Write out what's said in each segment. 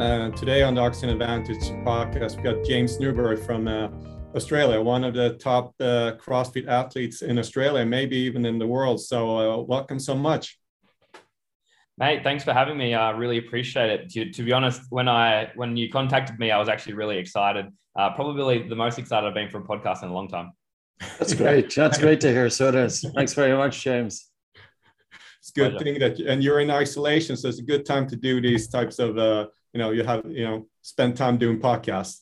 Uh, today on the Oxygen Advantage podcast, we got James Newbury from uh, Australia, one of the top uh, CrossFit athletes in Australia, maybe even in the world. So, uh, welcome so much. Mate, thanks for having me. I really appreciate it. To, to, be honest, when I when you contacted me, I was actually really excited. Uh, probably the most excited I've been for a podcast in a long time. That's great. That's great to hear. So it is. Thanks very much, James. It's a good Pleasure. thing that, and you're in isolation, so it's a good time to do these types of, uh, you know, you have, you know, spend time doing podcasts.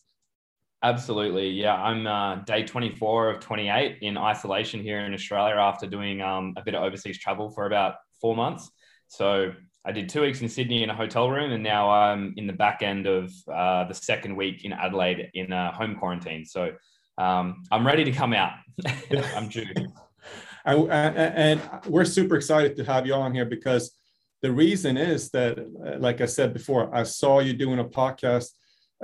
Absolutely. Yeah. I'm uh, day 24 of 28 in isolation here in Australia after doing um, a bit of overseas travel for about four months. So I did two weeks in Sydney in a hotel room, and now I'm in the back end of uh, the second week in Adelaide in a home quarantine. So um, I'm ready to come out. I'm due. And, and, we're super excited to have you on here because the reason is that, uh, like I said before, I saw you doing a podcast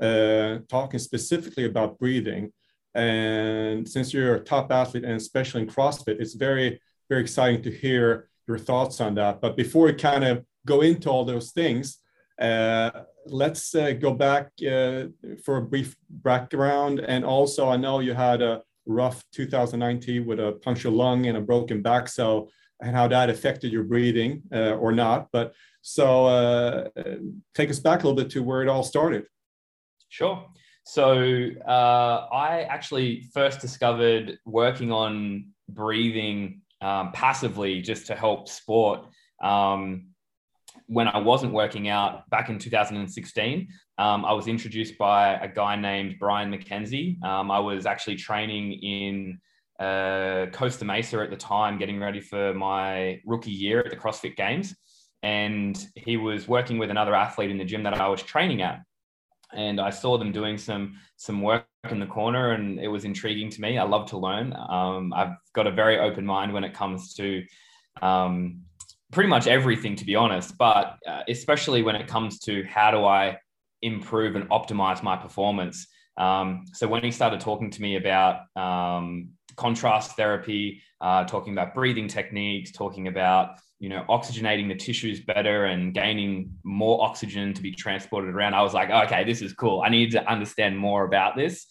uh, talking specifically about breathing. And since you're a top athlete and especially in CrossFit, it's very, very exciting to hear your thoughts on that. But before we kind of go into all those things, uh, let's uh, go back uh, for a brief background. And also, I know you had a rough 2019 with a punctured lung and a broken back. So, and how that affected your breathing uh, or not. But so, uh, take us back a little bit to where it all started. Sure. So, uh, I actually first discovered working on breathing um, passively just to help sport. Um, when I wasn't working out back in 2016, um, I was introduced by a guy named Brian McKenzie. Um, I was actually training in uh, Costa Mesa at the time, getting ready for my rookie year at the CrossFit Games. And he was working with another athlete in the gym that I was training at. And I saw them doing some some work in the corner, and it was intriguing to me. I love to learn. Um, I've got a very open mind when it comes to um, pretty much everything, to be honest, but uh, especially when it comes to how do I improve and optimize my performance. Um, so when he started talking to me about um, contrast therapy, uh, talking about breathing techniques, talking about you know oxygenating the tissues better and gaining more oxygen to be transported around, I was like, okay, this is cool. I need to understand more about this,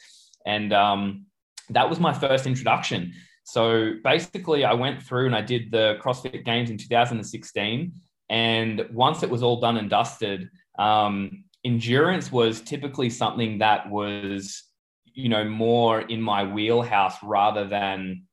and um, that was my first introduction. So basically, I went through and I did the CrossFit Games in 2016. And once it was all done and dusted, um, endurance was typically something that was, you know, more in my wheelhouse rather than,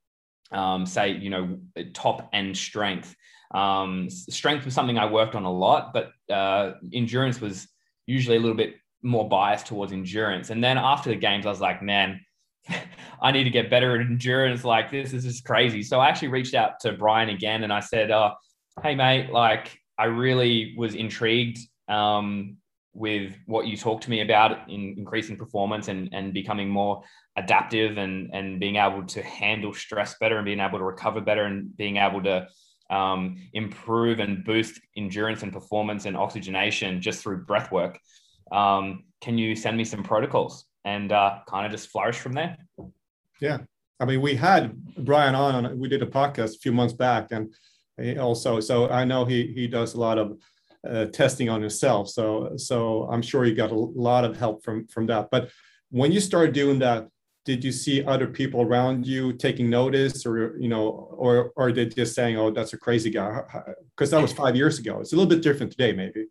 um, say, you know, top end strength. Um, strength was something I worked on a lot, but uh, endurance was usually a little bit more biased towards endurance. And then after the games, I was like, man, I need to get better at endurance. Like this, this is crazy. So I actually reached out to Brian again and I said, uh, Hey mate, like I really was intrigued um, with what you talked to me about in increasing performance and, and becoming more adaptive and, and being able to handle stress better and being able to recover better and being able to um, improve and boost endurance and performance and oxygenation just through breath work. Um, can you send me some protocols? and uh, kind of just flourish from there. Yeah. I mean, we had Brian on, we did a podcast a few months back, and also, so I know he he does a lot of uh, testing on himself. So so I'm sure he got a lot of help from from that. But when you started doing that, did you see other people around you taking notice, or you know, or or did just saying, "Oh, that's a crazy guy," because that was five years ago. It's a little bit different today, maybe.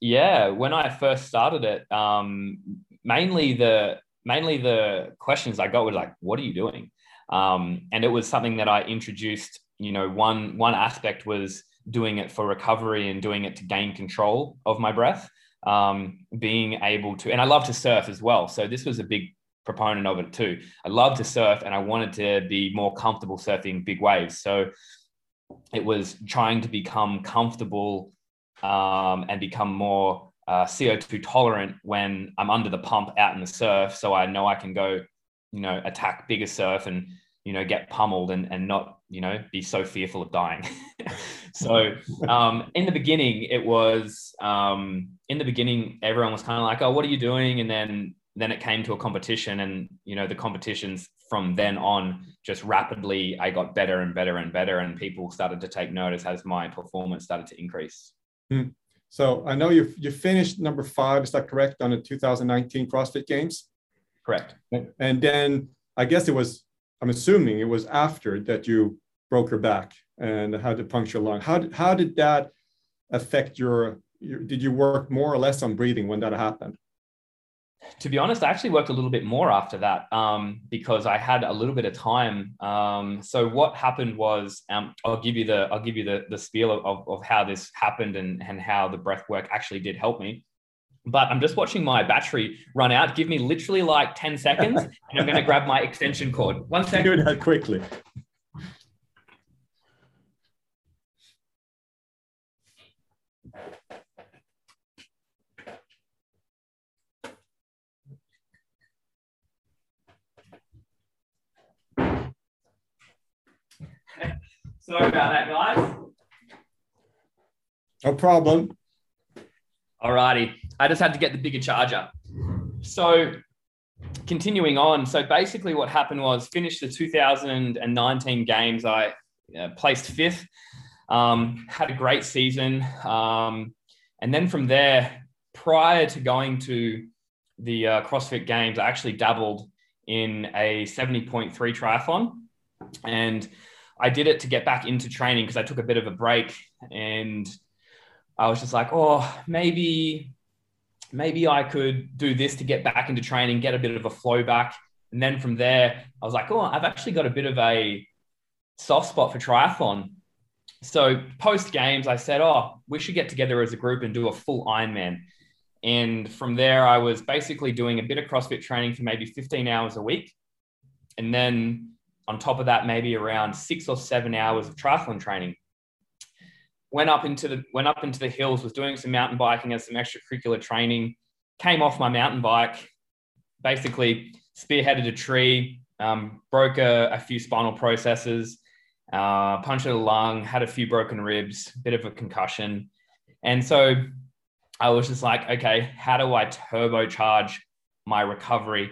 Yeah, when I first started it, um, mainly the mainly the questions I got were like, "What are you doing?" Um, and it was something that I introduced. You know, one one aspect was doing it for recovery and doing it to gain control of my breath. Um, being able to, and I love to surf as well. So this was a big proponent of it too. I love to surf, and I wanted to be more comfortable surfing big waves. So it was trying to become comfortable um, and become more uh, CO2 tolerant when I'm under the pump out in the surf. So I know I can go, you know, attack bigger surf and, you know, get pummeled and, and not, you know, be so fearful of dying. so um, in the beginning, it was, um, in the beginning, everyone was kind of like, oh, what are you doing? And then, then it came to a competition and, you know, the competitions from then on just rapidly, I got better and better and better. And people started to take notice as my performance started to increase. Hmm. So I know you you finished number five. Is that correct on the 2019 CrossFit Games? Correct. And then I guess it was. I'm assuming it was after that you broke your back and had to puncture lung. How did, how did that affect your, your? Did you work more or less on breathing when that happened? to be honest, I actually worked a little bit more after that um, because I had a little bit of time. Um, so what happened was, um, I'll give you the I'll give you the the spiel of, of how this happened and and how the breath work actually did help me. But I'm just watching my battery run out. Give me literally like 10 seconds, and I'm going to grab my extension cord. One second. Do that quickly. Sorry about that, guys. No problem. Alrighty. I just had to get the bigger charger. So continuing on. So basically what happened was finished the 2019 games. I uh, placed fifth, um, had a great season. Um, and then from there, prior to going to the uh, CrossFit games, I actually dabbled in a 70.3 triathlon. And I did it to get back into training because I took a bit of a break and I was just like, oh, maybe, maybe I could do this to get back into training, get a bit of a flow back. And then from there, I was like, oh, I've actually got a bit of a soft spot for triathlon. So post games, I said, oh, we should get together as a group and do a full Ironman. And from there, I was basically doing a bit of CrossFit training for maybe 15 hours a week. And then on top of that, maybe around six or seven hours of triathlon training. Went up into the went up into the hills, was doing some mountain biking and some extracurricular training. Came off my mountain bike, basically spearheaded a tree, um, broke a, a, few spinal processes, uh, a lung, had a few broken ribs, bit of a concussion, and so I was just like, okay, how do I turbocharge my recovery?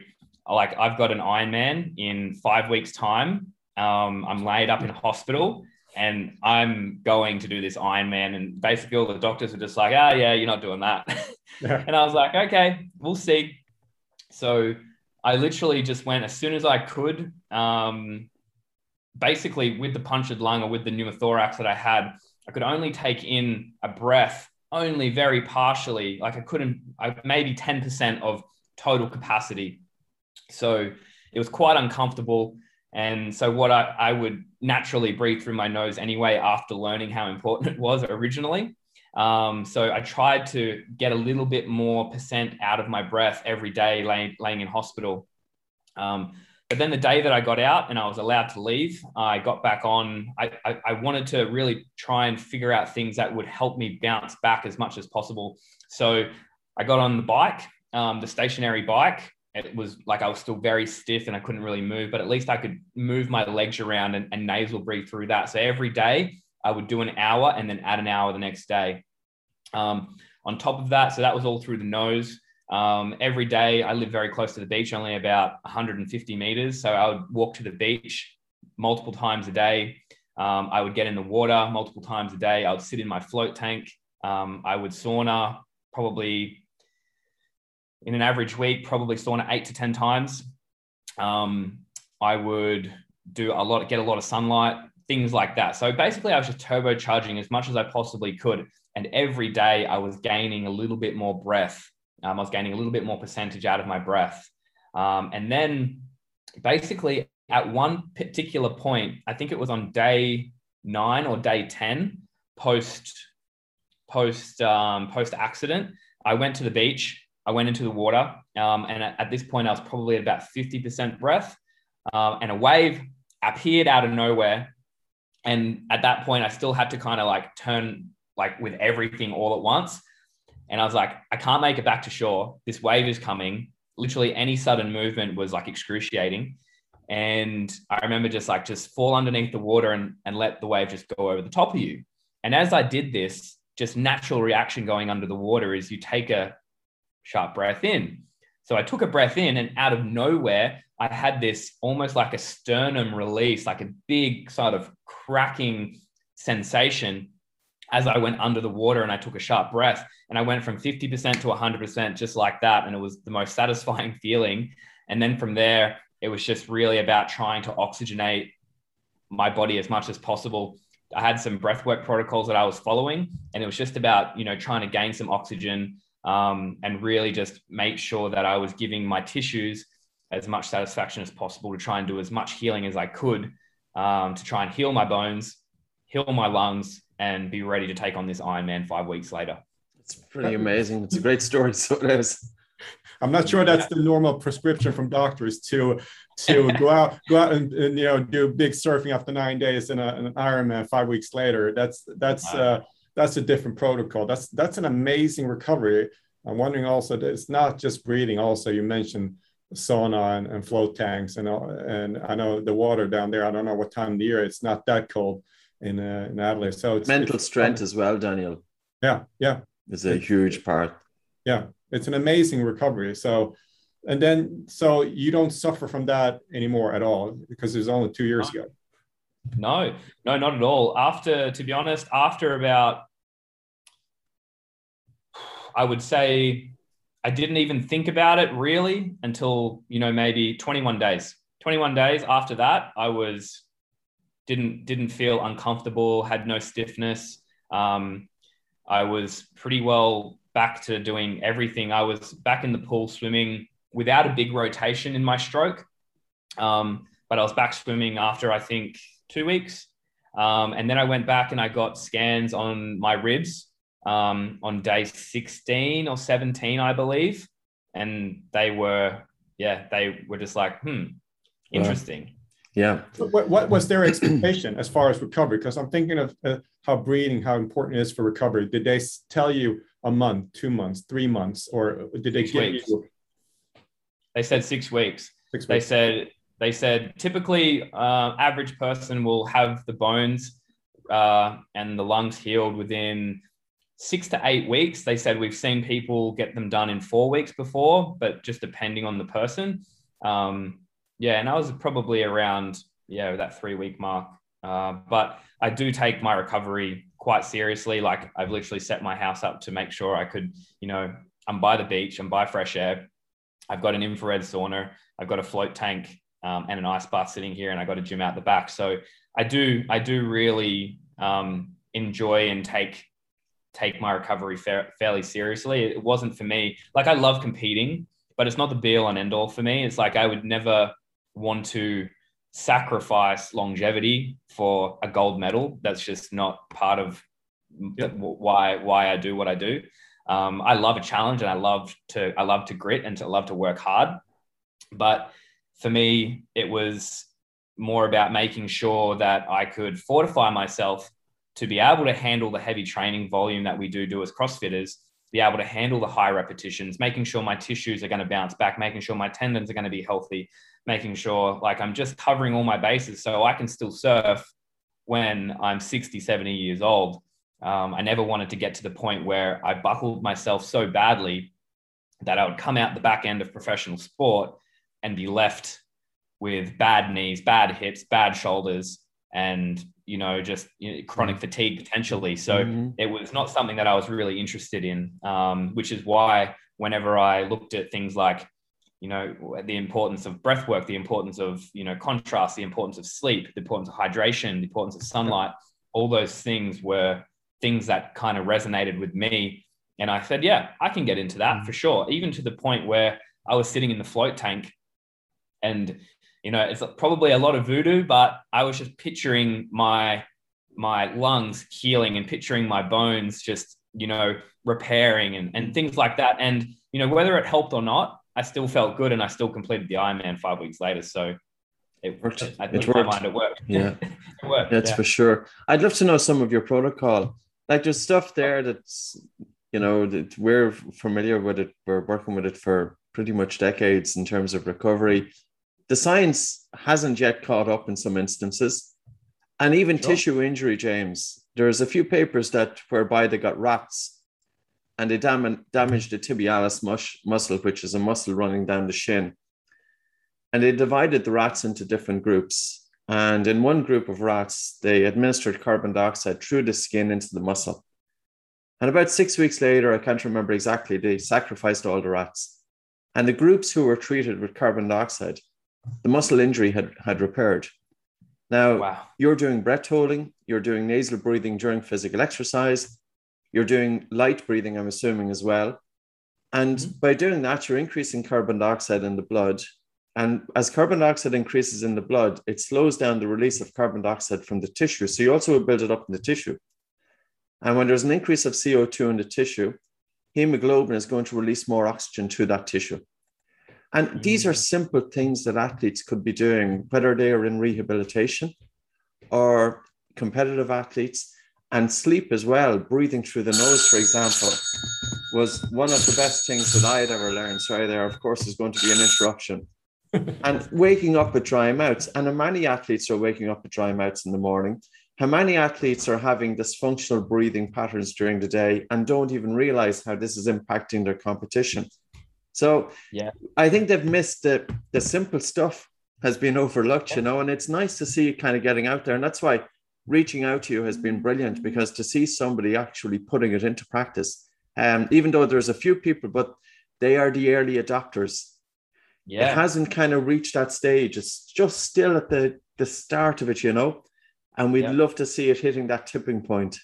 like I've got an Ironman in five weeks' time. Um, I'm laid up in hospital and I'm going to do this Ironman. And basically, all the doctors are just like, "Ah, oh, yeah, you're not doing that." Yeah. and I was like, "Okay, we'll see." So I literally just went as soon as I could. Um, basically, with the punctured lung or with the pneumothorax that I had, I could only take in a breath only very partially. Like I couldn't, I, maybe ten percent of total capacity. So it was quite uncomfortable. And so, what I, I would naturally breathe through my nose anyway after learning how important it was originally. Um, so, I tried to get a little bit more percent out of my breath every day laying, laying in hospital. Um, but then the day that I got out and I was allowed to leave, I got back on. I, I, I, wanted to really try and figure out things that would help me bounce back as much as possible. So I got on the bike, um, the stationary bike, it was like I was still very stiff and I couldn't really move, but at least I could move my legs around and, and nasal breathe through that. So every day I would do an hour and then add an hour the next day. Um, on top of that, so that was all through the nose. Um, every day I live very close to the beach, only about 150 meters. So I would walk to the beach multiple times a day. Um, I would get in the water multiple times a day. I would sit in my float tank. Um, I would sauna probably in an average week, probably sauna eight to 10 times. Um, I would do a lot, get a lot of sunlight, things like that. So basically, I was just turbocharging as much as I possibly could. And every day I was gaining a little bit more breath. Um, I was gaining a little bit more percentage out of my breath. Um, and then basically, at one particular point, I think it was on day nine or day 10 post post um, post accident i went to the beach I went into the water, um, and at, at, this point, I was probably at about 50% breath, um, and a wave appeared out of nowhere. And at that point, I still had to kind of like turn like with everything all at once. And I was like, I can't make it back to shore. This wave is coming. Literally, any sudden movement was like excruciating. And I remember just like just fall underneath the water and, and let the wave just go over the top of you. And as I did this, just natural reaction going under the water is you take a sharp breath in. So I took a breath in, and out of nowhere, I had this almost like a sternum release, like a big sort of cracking sensation. as I went under the water and I took a sharp breath and I went from 50% to 100% just like that. And it was the most satisfying feeling. And then from there, it was just really about trying to oxygenate my body as much as possible. I had some breathwork protocols that I was following, and it was just about, you know, trying to gain some oxygen um, and really just make sure that I was giving my tissues as much satisfaction as possible to try and do as much healing as I could um, to try and heal my bones, heal my lungs, and be ready to take on this Ironman five weeks later. It's pretty amazing. It's a great story. So it is. I'm not sure that's the normal prescription from doctors to to go out go out and, and, you know do big surfing after nine days and an Ironman five weeks later. That's that's uh, that's a different protocol. That's that's an amazing recovery. I'm wondering also that it's not just breathing. Also, you mentioned sauna and, and float tanks and and I know the water down there. I don't know what time of the year it's not that cold in uh, in Adelaide. So it's mental it's, strength as well, Daniel. Yeah, yeah, is a huge part. Yeah, it's an amazing recovery. So, and then so you don't suffer from that anymore at all because it was only two years ago. No, no, not at all. After, to be honest, after about, I would say, I didn't even think about it really until you know maybe 21 days. 21 days after that, I was didn't didn't feel uncomfortable, had no stiffness. Um, I was pretty well back to doing everything. I was back in the pool swimming without a big rotation in my stroke, um, but I was back swimming after I think two weeks, um, and then I went back and I got scans on my ribs um, on day 16 or 17, I believe, and they were yeah they were just like hmm interesting. Yeah. What, what was their expectation as far as recovery? Because I'm thinking of uh, how breathing, how important it is for recovery. Did they tell you a month, two months, three months, or did they six give weeks. you? They said six weeks. Six weeks. They said they said typically uh, average person will have the bones uh, and the lungs healed within six to eight weeks. They said we've seen people get them done in four weeks before, but just depending on the person. Um, yeah, and I was probably around yeah that three week mark. Uh, but I do take my recovery quite seriously. Like I've literally set my house up to make sure I could, you know, I'm by the beach, I'm by fresh air. I've got an infrared sauna, I've got a float tank um, and an ice bath sitting here, and I got a gym out the back. So I do, I do really um, enjoy and take take my recovery fa- fairly seriously. It wasn't for me. Like I love competing, but it's not the be all and end all for me. It's like I would never want to sacrifice longevity for a gold medal. That's just not part of Yep. why why I do what I do. Um, I love a challenge and I love to I love to grit and to love to work hard. But for me, it was more about making sure that I could fortify myself to be able to handle the heavy training volume that we do do as CrossFitters, be able to handle the high repetitions, making sure my tissues are going to bounce back, making sure my tendons are going to be healthy, making sure like I'm just covering all my bases so I can still surf when I'm 60, 70 years old. Um, I never wanted to get to the point where I buckled myself so badly that I would come out the back end of professional sport and be left with bad knees, bad hips, bad shoulders, and you know just you know, chronic fatigue potentially. So Mhm. it was not something that I was really interested in, um, which is why whenever I looked at things like you know the importance of breath work, the importance of you know contrast, the importance of sleep, the importance of hydration, the importance of sunlight, all those things were things that kind of resonated with me. And I said, yeah, I can get into that for sure. Even to the point where I was sitting in the float tank and, you know, it's probably a lot of voodoo, but I was just picturing my, my lungs healing and picturing my bones just, you know, repairing and, and things like that. And, you know, whether it helped or not, I still felt good and I still completed the Ironman five weeks later. So it Worked. I It think in my worked. mind it worked. Yeah. it worked. That's yeah. for sure. I'd love to know some of your protocol. Like there's stuff oh. there that's, you know, that we're familiar with it. We're working with it for pretty much decades in terms of recovery. The science hasn't yet caught up in some instances. And even Sure. tissue injury, James, there's a few papers that whereby they got rats and they dam- damaged the tibialis mus- muscle, which is a muscle running down the shin. And they divided the rats into different groups And in one group of rats, they administered carbon dioxide through the skin into the muscle. And about six weeks later, I can't remember exactly, they sacrificed all the rats. And the groups who were treated with carbon dioxide, the muscle injury had, had repaired. Now, wow. you're doing breath holding, you're doing nasal breathing during physical exercise, you're doing light breathing, I'm assuming, as well. And mm-hmm. by doing that, you're increasing carbon dioxide in the blood. And as carbon dioxide increases in the blood, it slows down the release of carbon dioxide from the tissue. So you also build it up in the tissue. And when there's an increase of CO2 in the tissue, hemoglobin is going to release more oxygen to that tissue. And these are mm. simple things that athletes could be doing, whether they are in rehabilitation or competitive athletes and sleep as well, breathing through the nose, for example, was one of the best things that I had ever learned. Sorry, there, of course, is going to be an interruption. and waking up with dry mouths. And how many athletes are waking up with dry mouths in the morning. How many athletes are having dysfunctional breathing patterns during the day and don't even realize how this is impacting their competition? So, yeah, I think they've missed the, the simple stuff has been overlooked, you know, and it's nice to see it kind of getting out there. And that's why reaching out to you has been brilliant because to see somebody actually putting it into practice, um, even though there's a few people, but they are the early adopters. Yeah. It hasn't kind of reached that stage. It's just still at the, the start of it, you know, and we'd yeah. love to see it hitting that tipping point.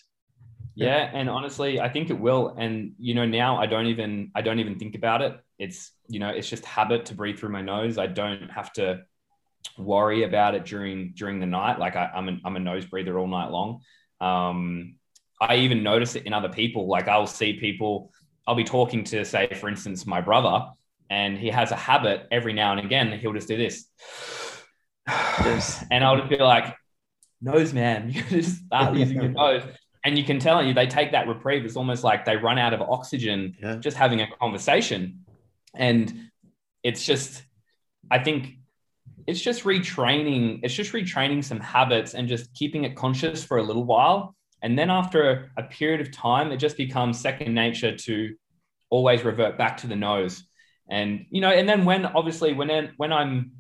Yeah. And honestly, I think it will. And, you know, now I don't even, I don't even think about it. It's, you know, it's just habit to breathe through my nose. I don't have to worry about it during during the night. Like I, am a, I'm a nose breather all night long. Um, I even notice it in other people. Like I'll see people. I'll be talking to, say, for instance, my brother, and he has a habit every now and again. He'll just do this, yes. and I'll just be like, "Nose, man, you just start using your nose." And you can tell you they take that reprieve. It's almost like they run out of oxygen yeah. just having a conversation, and it's just. I think it's just retraining it's just retraining some habits and just keeping it conscious for a little while and then after a period of time it just becomes second nature to always revert back to the nose and you know and then when obviously when when i'm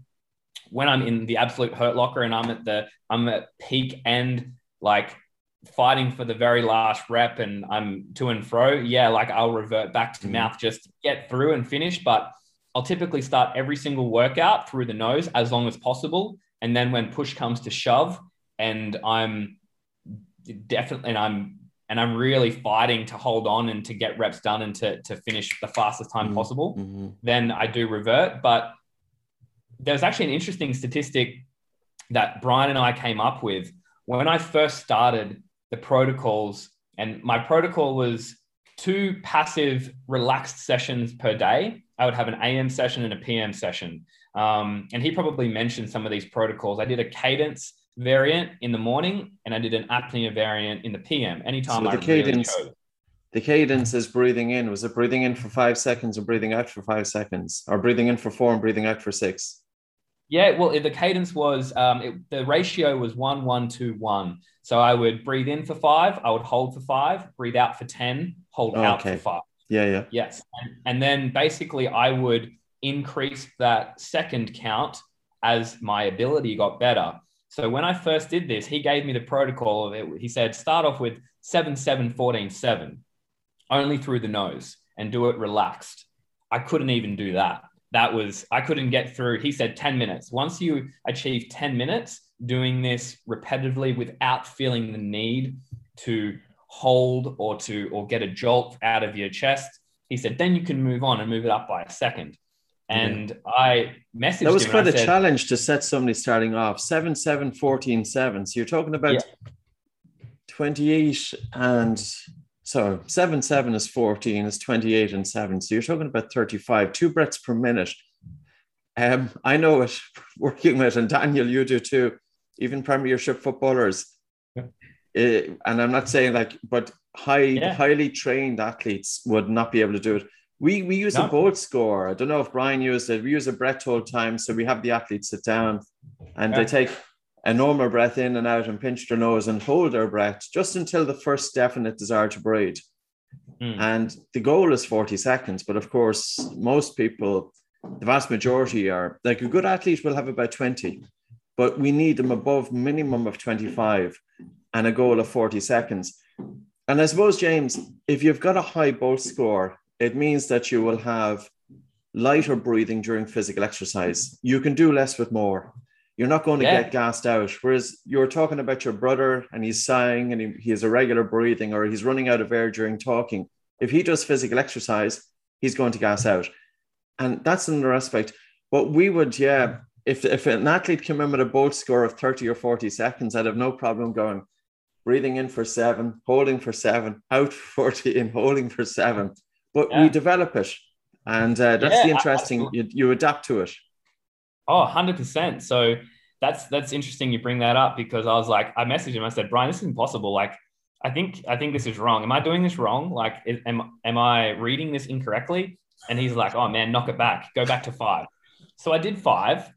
when i'm in the absolute hurt locker and i'm at the i'm at peak end like fighting for the very last rep and i'm to and fro yeah like i'll revert back to mm-hmm. mouth just to get through and finish but I'll typically start every single workout through the nose as long as possible. And then when push comes to shove and I'm definitely, and I'm, and I'm really fighting to hold on and to get reps done and to, to finish the fastest time mm-hmm. possible, mm-hmm. then I do revert. But there's actually an interesting statistic that Brian and I came up with when I first started the protocols. And my protocol was two passive, relaxed sessions per day. I would have an AM session and a PM session. Um, and he probably mentioned some of these protocols. I did a cadence variant in the morning and I did an apnea variant in the PM. Anytime so I the cadence, really the cadence is breathing in. Was it breathing in for five seconds or breathing out for five seconds or breathing in for four and breathing out for six? Yeah, well, the cadence was um, it, the ratio was one, one, two, one. So I would breathe in for five, I would hold for five, breathe out for 10, hold oh, out okay. for five. Yeah, yeah. Yes. And, and then basically I would increase that second count as my ability got better. So when I first did this, he gave me the protocol of it. He said, start off with 7, 7, 14, 7, only through the nose and do it relaxed. I couldn't even do that that was i couldn't get through he said 10 minutes once you achieve 10 minutes doing this repetitively without feeling the need to hold or to or get a jolt out of your chest he said then you can move on and move it up by a second and yeah. i messaged that was quite a said, challenge to set somebody starting off 7 7 14 7 so you're talking about yeah. 28 and so seven seven is 14, is 28 and seven. So you're talking about 35, two breaths per minute. Um, I know it working with, and Daniel, you do too, even premiership footballers. Yeah. Uh, and I'm not saying like, but high, yeah. highly trained athletes would not be able to do it. We, we use no. a bolt score. I don't know if Brian used it. We use a breath hold time. So we have the athletes sit down and yeah. they take a normal breath in and out and pinch their nose and hold their breath just until the first definite desire to breathe. Mm. And the goal is 40 seconds. But of course, most people, the vast majority are like a good athlete will have about 20. But we need them above minimum of 25 and a goal of 40 seconds. And I suppose, James, if you've got a high bolt score, it means that you will have lighter breathing during physical exercise. You can do less with more. You're not going to yeah. get gassed out. Whereas you're talking about your brother and he's sighing and he, he has irregular breathing or he's running out of air during talking. If he does physical exercise, he's going to gas out. And that's another aspect. But we would, yeah, if, if an athlete came in with a bolt score of 30 or 40 seconds, I'd have no problem going, breathing in for seven, holding for seven, out for 40 and holding for seven. But yeah. we develop it. And uh, that's yeah, the interesting, you, you adapt to it. Oh, 100%. So that's that's interesting you bring that up because I was like, I messaged him, I said, Brian, this is impossible. Like, I think I think this is wrong. Am I doing this wrong? Like, am am I reading this incorrectly? And he's like, oh man, knock it back, go back to five. So I did five,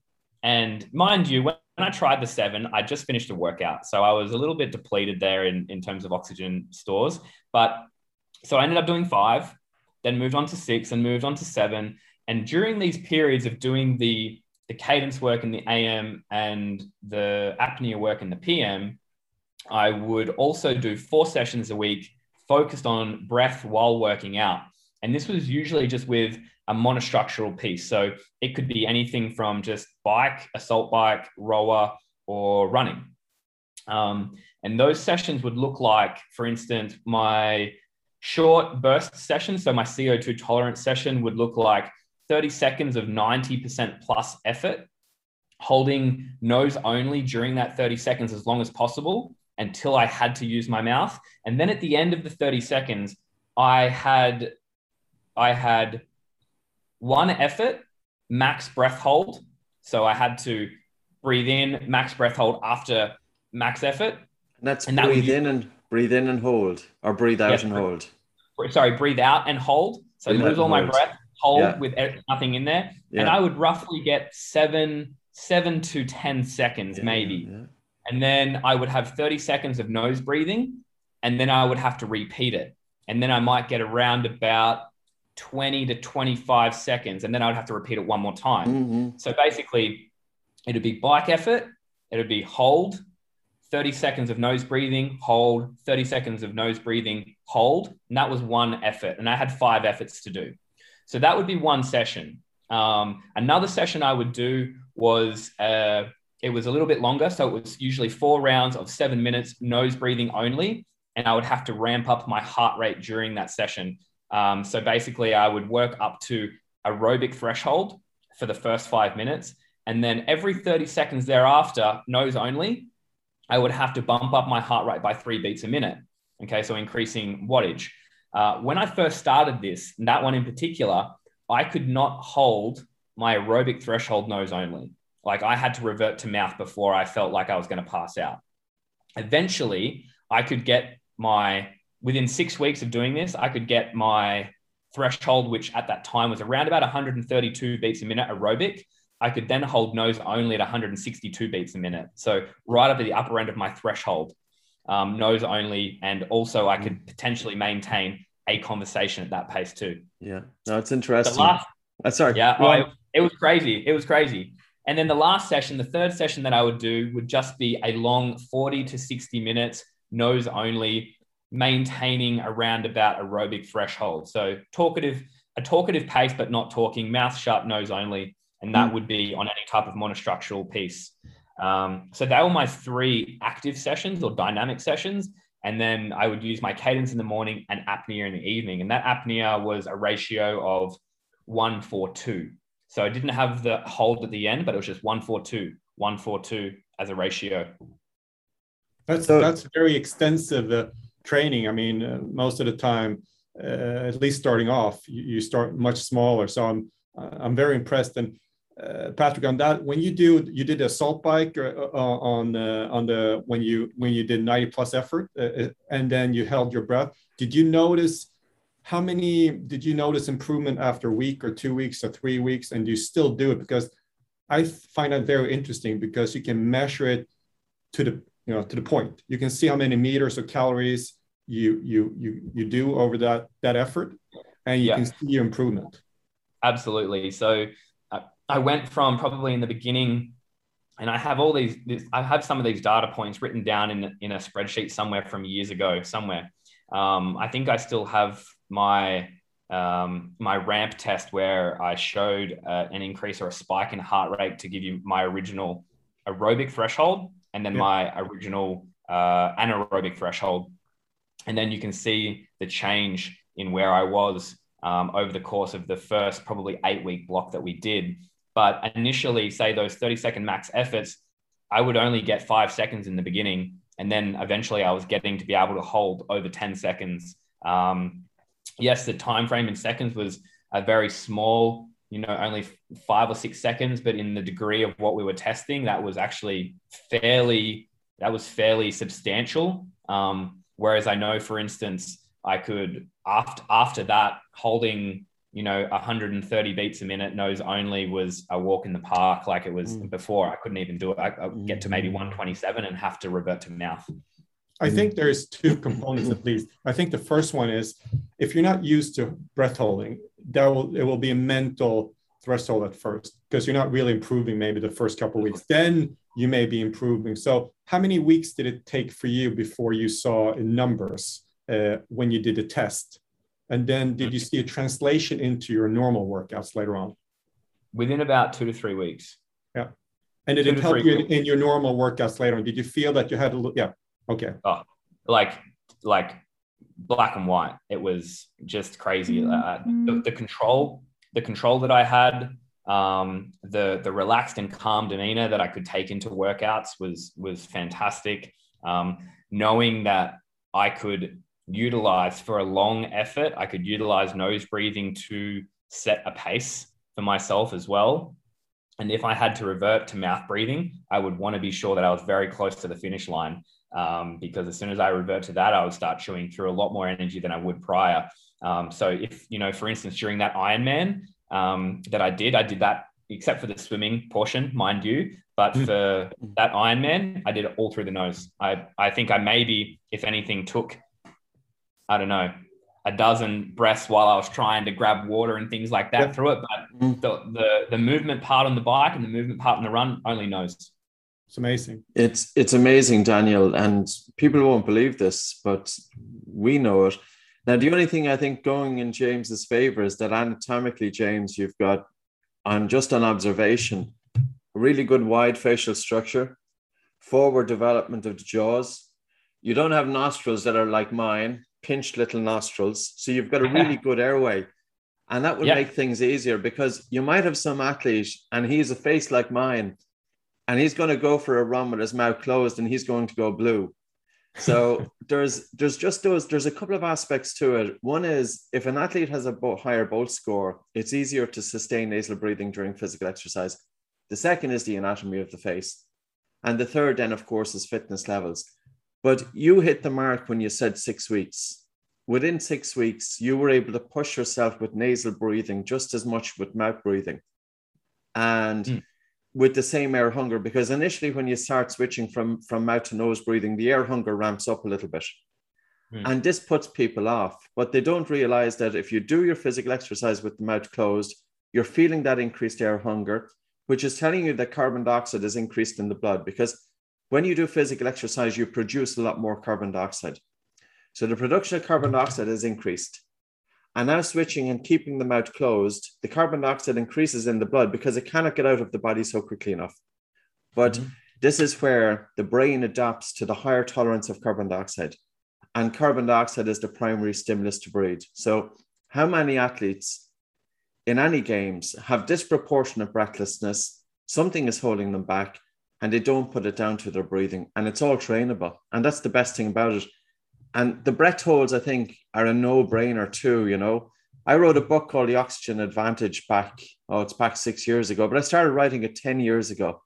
and mind you, when I tried the seven, I just finished a workout, so I was a little bit depleted there in in terms of oxygen stores. But so I ended up doing five, then moved on to six, and moved on to seven. And during these periods of doing the the cadence work in the AM and the apnea work in the PM, I would also do four sessions a week focused on breath while working out. And this was usually just with a monostructural piece. So it could be anything from just bike, assault bike, rower, or running. Um, and those sessions would look like, for instance, my short burst session. So my CO2 tolerance session would look like 30 seconds of 90% plus effort, holding nose only during that 30 seconds as long as possible until I had to use my mouth. And then at the end of the 30 seconds, I had I had one effort, max breath hold. So I had to breathe in, max breath hold after max effort. And that's and breathe that in and breathe in and hold, or breathe out yes, and hold. Sorry, breathe out and hold. So breathe lose all my breath, hold yeah. with nothing in there, yeah. and I would roughly get seven, seven to ten seconds, yeah, maybe, and then I would have thirty seconds of nose breathing, and then I would have to repeat it, and then I might get around about 20 to 25 seconds, and then I would have to repeat it one more time. Mm-hmm. So basically, it'd be bike effort, it'd be hold, 30 seconds of nose breathing, hold, 30 seconds of nose breathing, hold. And that was one effort. And I had five efforts to do. So that would be one session. Um, another session I would do was uh, it was a little bit longer. So it was usually four rounds of seven minutes, nose breathing only. And I would have to ramp up my heart rate during that session. Um, so basically, I would work up to aerobic threshold for the first five minutes. And then every 30 seconds thereafter, nose only, I would have to bump up my heart rate by three beats a minute. Okay, so increasing wattage. Uh, when I first started this, that one in particular, I could not hold my aerobic threshold nose only. Like I had to revert to mouth before I felt like I was going to pass out. Eventually, I could get my, within six weeks of doing this, I could get my threshold, which at that time was around about 132 beats a minute aerobic. I could then hold nose only at 162 beats a minute. So right up at the upper end of my threshold um, nose only, and also I could potentially maintain a conversation at that pace too. Yeah, no, it's interesting. The last, uh, sorry, yeah, oh, it, it was crazy. It was crazy. And then the last session, the third session that I would do would just be a long 40 to 60 minutes, nose only, maintaining around about aerobic threshold. So talkative, a talkative pace, but not talking, mouth shut, nose only. And that mm. would be on any type of monostructural piece. Um, so that were my three active sessions or dynamic sessions. And then I would use my cadence in the morning and apnea in the evening. And that apnea was a ratio of one, four, two. So I didn't have the hold at the end, but it was just one, four, two, one, four, two as a ratio. That's, so, that's very extensive uh, training. I mean, uh, most of the time, uh, at least starting off, you, you, start much smaller. So I'm, I'm very impressed. And uh, Patrick, on that, when you do you did a assault bike uh, uh on on the when you when you did 90 plus effort and then you held your breath, did you notice how many did you notice improvement after a week or two weeks or three weeks, and you still do it because I find that very interesting because you can measure it to the you know to the point. You can see how many meters or calories you you you you do over that that effort, and you yeah. can see your improvement. Absolutely. So I went from probably in the beginning and I have all these, This, I have some of these data points written down in, in a spreadsheet somewhere from years ago, somewhere. Um, I think I still have my um, my ramp test where I showed uh, an increase or a spike in heart rate to give you my original aerobic threshold and then yeah. my original uh, anaerobic threshold. And then you can see the change in where I was um, over the course of the first probably eight week block that we did. But initially, say those 30 second max efforts, I would only get five seconds in the beginning. And then eventually I was getting to be able to hold over 10 seconds. Um, yes, the time frame in seconds was a very small, you know, only five or six seconds, but in the degree of what we were testing, that was actually fairly, that was fairly substantial. Um, whereas I know, for instance, I could after after that holding you know 130 beats a minute nose only was a walk in the park like it was mm. before i couldn't even do it i would get to maybe mm. 127 and have to revert to mouth i think there's two components at least i think the first one is if you're not used to breath holding there will it will be a mental threshold at first because you're not really improving maybe the first couple weeks then you may be improving so how many weeks did it take for you before you saw in numbers uh, when you did the test? And then did you see a translation into your normal workouts later on? Within about two to three weeks. Yeah. And did two it help you in, in, your normal workouts later on? Did you feel that you had a look? Yeah. Okay. Oh, like, like black and white. It was just crazy. Uh, mm-hmm. the, the, control, the control that I had, um, the the relaxed and calm demeanor that I could take into workouts was was fantastic. Um, knowing that I could utilize for a long effort. I could utilize nose breathing to set a pace for myself as well. And if I had to revert to mouth breathing, I would want to be sure that I was very close to the finish line. Um, because as soon as I revert to that, I would start chewing through a lot more energy than I would prior. Um, so if, you know, for instance, during that Ironman um, that I did, I did that except for the swimming portion, mind you. But mm. for that Ironman, I did it all through the nose. I, I think I maybe, if anything, took I don't know, a dozen breaths while I was trying to grab water and things like that yep. through it. But mm. the, the the movement part on the bike and the movement part on the run only nose. It's amazing. It's it's amazing, Daniel, and people won't believe this, but we know it. Now, the only thing I think going in James's favor is that anatomically, James, you've got on just on observation, a really good wide facial structure, forward development of the jaws. You don't have nostrils that are like mine, pinched little nostrils. So you've got a really good airway. And that would yeah. make things easier because you might have some athlete and he's a face like mine and he's going to go for a run with his mouth closed and he's going to go blue. So there's there's just those there's a couple of aspects to it. One is if an athlete has a higher Bolt score, it's easier to sustain nasal breathing during physical exercise. The second is the anatomy of the face. And the third then of course is fitness levels. But you hit the mark when you said six weeks. Within six weeks, you were able to push yourself with nasal breathing just as much with mouth breathing. And mm. With the same air hunger, because initially when you start switching from, from mouth to nose breathing, the air hunger ramps up a little bit. Mm. And this puts people off. But they don't realize that if you do your physical exercise with the mouth closed, you're feeling that increased air hunger, which is telling you that carbon dioxide is increased in the blood because when you do physical exercise, you produce a lot more carbon dioxide. So the production of carbon dioxide is increased. And now switching and keeping the mouth closed, the carbon dioxide increases in the blood because it cannot get out of the body so quickly enough. But mm-hmm. this is where the brain adapts to the higher tolerance of carbon dioxide. And carbon dioxide is the primary stimulus to breathe. So, how many athletes in any games have disproportionate breathlessness? Something is holding them back and they don't put it down to their breathing. And it's all trainable. And that's the best thing about it. And the breath holds, I think, are a no brainer too. You know, I wrote a book called The Oxygen Advantage back, oh, it's back six years ago, but I started writing it 10 years ago.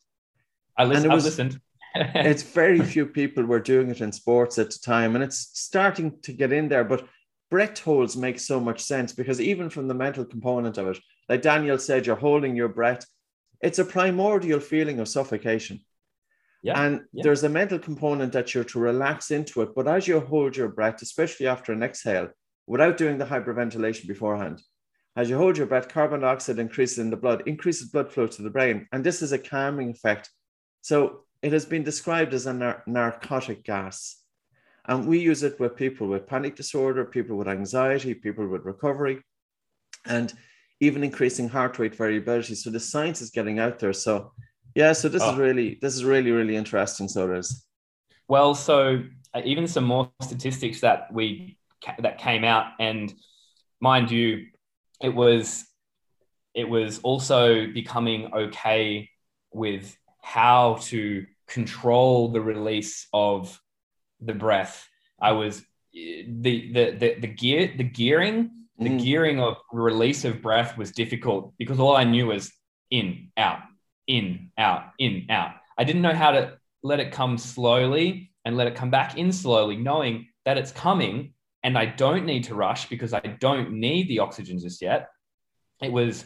I, listen, was, I listened. it's very few people were doing it in sports at the time, and it's starting to get in there. But breath holds make so much sense because even from the mental component of it, like Daniel said, you're holding your breath it's a primordial feeling of suffocation. Yeah, and yeah. there's a mental component that you're to relax into it. But as you hold your breath, especially after an exhale, without doing the hyperventilation beforehand, as you hold your breath, carbon dioxide increases in the blood, increases blood flow to the brain. And this is a calming effect. So it has been described as a nar- narcotic gas. And we use it with people with panic disorder, people with anxiety, people with recovery, and even increasing heart rate variability. So the science is getting out there. So yeah, so this oh. is really this is really really interesting. So there's well, so uh, even some more statistics that we that came out, and mind you, it was it was also becoming okay with how to control the release of the breath. I was the the the, the gear the gearing the mm. gearing of release of breath was difficult because all I knew was in out in out in out. I didn't know how to let it come slowly and let it come back in slowly, knowing that it's coming and I don't need to rush because I don't need the oxygen just yet. It was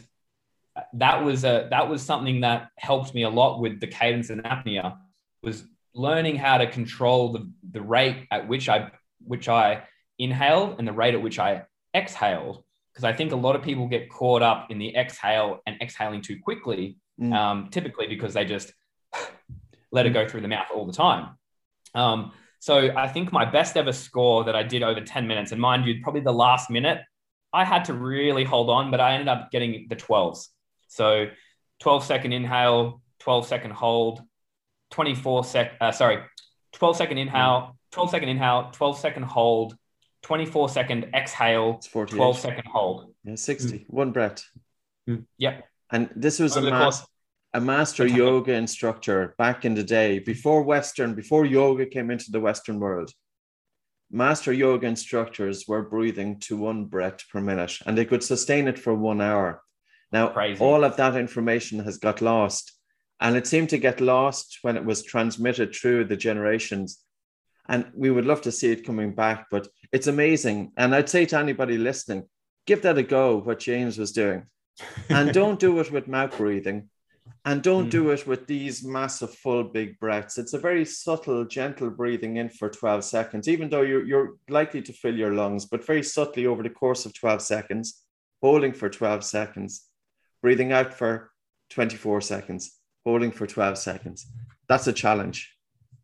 that was a that was something that helped me a lot with the cadence and apnea was learning how to control the, the rate at which I which I inhaled and the rate at which I exhaled because I think a lot of people get caught up in the exhale and exhaling too quickly, mm. um, typically because they just let it go through the mouth all the time. Um, so I think my best ever score that I did over 10 minutes, and mind you, probably the last minute, I had to really hold on, but I ended up getting the 12s. So 12 second inhale, 12 second hold, 24 sec, uh, sorry, 12 second inhale, 12 second inhale, 12 second hold, 24 second exhale, 12 second hold. Yeah, 60, mm. one breath. Mm. Yep. And this was a, mas- a master yoga instructor back in the day, before Western, before yoga came into the Western world. Master yoga instructors were breathing to one breath per minute and they could sustain it for one hour. Now, Crazy. all of that information has got lost and it seemed to get lost when it was transmitted through the generations. And we would love to see it coming back, but it's amazing. And I'd say to anybody listening, give that a go, what James was doing. And don't do it with mouth breathing. And don't mm. do it with these massive, full, big breaths. It's a very subtle, gentle breathing in for 12 seconds, even though you're, you're likely to fill your lungs, but very subtly over the course of 12 seconds, holding for 12 seconds, breathing out for 24 seconds, holding for 12 seconds. That's a challenge.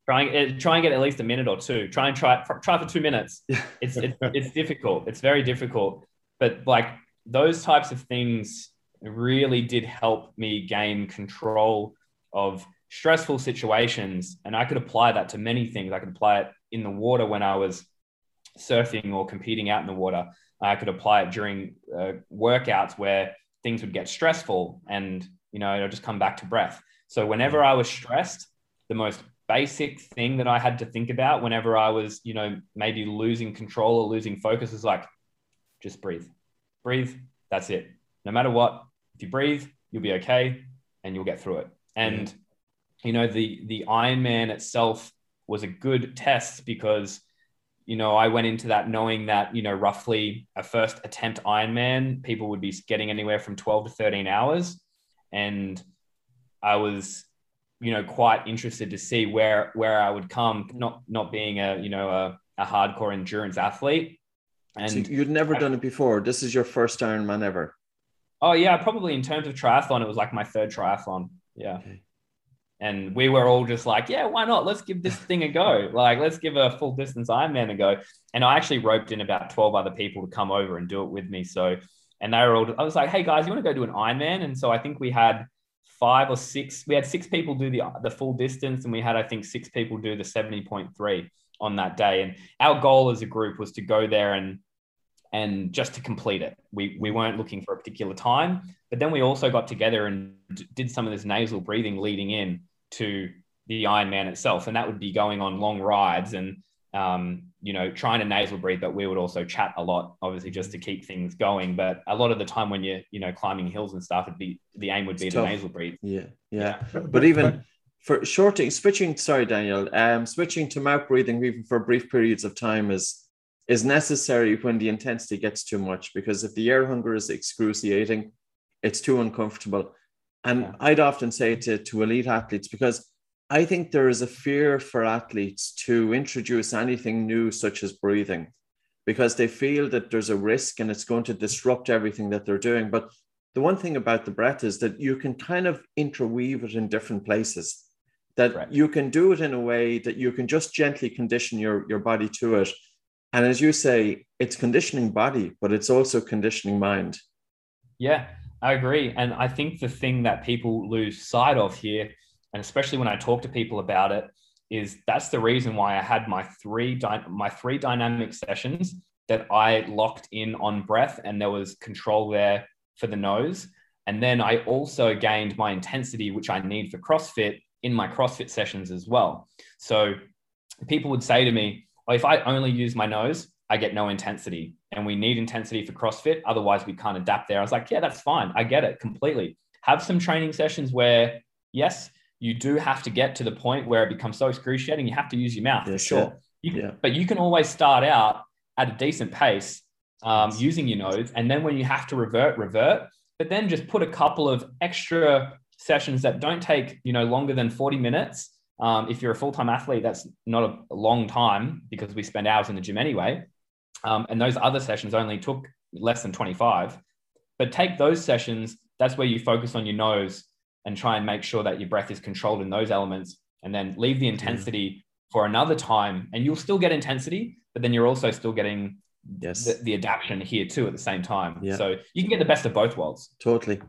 Try and, try and get at least a minute or two. Try and try, try for two minutes. It's, it, it's difficult. It's very difficult. But like those types of things really did help me gain control of stressful situations. And I could apply that to many things. I could apply it in the water when I was surfing or competing out in the water. I could apply it during uh, workouts where things would get stressful and, you know, it'll just come back to breath. So whenever I was stressed, the most basic thing that I had to think about whenever I was, you know, maybe losing control or losing focus is like, just breathe, breathe. That's it. No matter what, if you breathe, you'll be okay and you'll get through it. And, you know, the, the Ironman itself was a good test because you know, I went into that knowing that, you know, roughly a first attempt Ironman, people would be getting anywhere from 12 to 13 hours. And I was, you know, quite interested to see where where I would come, not not being a, you know, a, a hardcore endurance athlete. And so you'd never done it before. This is your first Ironman ever. Oh yeah, probably in terms of triathlon, it was like my third triathlon. Yeah. Okay and we were all just like, yeah, why not? Let's give this thing a go. Like, let's give a full distance Ironman a go. And I actually roped in about 12 other people to come over and do it with me. So, and they were all, I was like, hey guys, you want to go do an Ironman? And so I think we had five or six, we had six people do the, the full distance and we had, I think, six people do the 70.3 on that day. And our goal as a group was to go there and, and just to complete it. We, we weren't looking for a particular time, but then we also got together and did some of this nasal breathing leading in to the Ironman itself, and that would be going on long rides and um, you know trying to nasal breathe. But we would also chat a lot, obviously, just to keep things going. But a lot of the time when you're you know climbing hills and stuff, it'd be the aim would be it's to tough. nasal breathe. Yeah, yeah. yeah. But even for shorting, switching. Sorry, Daniel. Um, switching to mouth breathing even for brief periods of time is is necessary when the intensity gets too much because if the air hunger is excruciating, it's too uncomfortable and yeah. I'd often say to, to elite athletes, because I think there is a fear for athletes to introduce anything new, such as breathing, because they feel that there's a risk and it's going to disrupt everything that they're doing. But the one thing about the breath is that you can kind of interweave it in different places. That right. you can do it in a way that you can just gently condition your, your body to it. And as you say, it's conditioning body, but it's also conditioning mind. Yeah, I agree. And I think the thing that people lose sight of here, and especially when I talk to people about it, is that's the reason why I had my three dy- my three dynamic sessions that I locked in on breath and there was control there for the nose. And then I also gained my intensity, which I need for CrossFit in my CrossFit sessions as well. So people would say to me, well, if I only use my nose, I get no intensity. And we need intensity for CrossFit. Otherwise, we can't adapt there. I was like, yeah, that's fine. I get it completely. Have some training sessions where, yes, you do have to get to the point where it becomes so excruciating, you have to use your mouth yes, for sure. Yeah. You, yeah. But you can always start out at a decent pace um, using your nose. And then when you have to revert, revert. But then just put a couple of extra sessions that don't take, you know, longer than 40 minutes. Um, if you're a full-time athlete, that's not a, a, long time because we spend hours in the gym anyway. Um, and those other sessions only took less than 25. But take those sessions, that's where you focus on your nose and try and make sure that your breath is controlled in those elements and then leave the intensity for another time and you'll still get intensity but then you're also still getting yes the, the adaptation here too at the same time yeah. so you can get the best of both worlds totally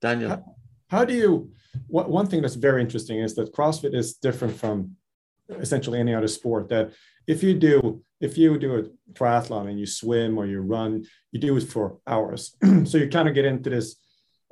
daniel how, do you what, one thing that's very interesting is that crossfit is different from essentially any other sport that if you do if you do a triathlon and you swim or you run you do it for hours so you kind of get into this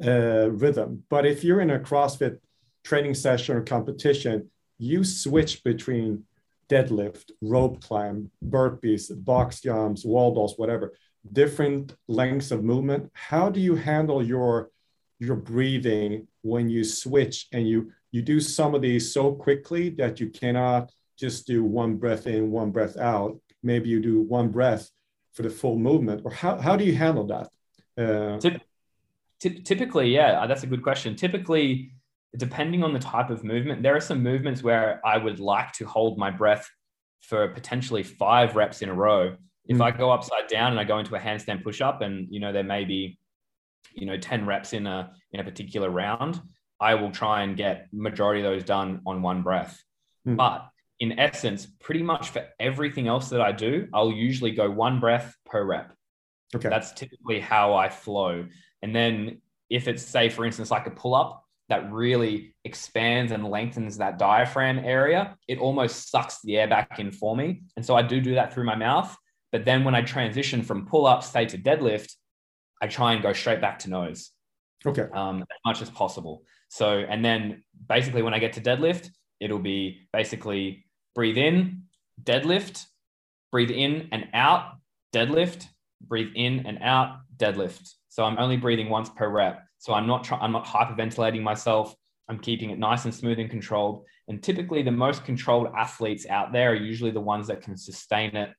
uh, rhythm but if you're in a crossfit training session or competition you switch between deadlift, rope climb, burpees, box jumps, wall balls, whatever, different lengths of movement. How do you handle your your breathing when you switch and you you do some of these so quickly that you cannot just do one breath in, one breath out. Maybe you do one breath for the full movement, or how, how do you handle that? Uh, typically, yeah, that's a good question. Typically, depending on the type of movement, there are some movements where I would like to hold my breath for potentially five reps in a row. If mm. I go upside down and I go into a handstand push up and you know there may be you know 10 reps in a in a particular round, I will try and get majority of those done on one breath. Mm. But in essence, pretty much for everything else that I do, I'll usually go one breath per rep. Okay. That's typically how I flow. And then if it's say for instance like a pull up, that really expands and lengthens that diaphragm area, it almost sucks the air back in for me. And so I do do that through my mouth. But then when I transition from pull up, say to deadlift, I try and go straight back to nose. Okay. Um, as much as possible. So, and then basically when I get to deadlift, it'll be basically breathe in, deadlift, breathe in and out, deadlift, breathe in and out, deadlift. So I'm only breathing once per rep. So I'm not trying, I'm not hyperventilating myself. I'm keeping it nice and smooth and controlled. And typically, the most controlled athletes out there are usually the ones that can sustain it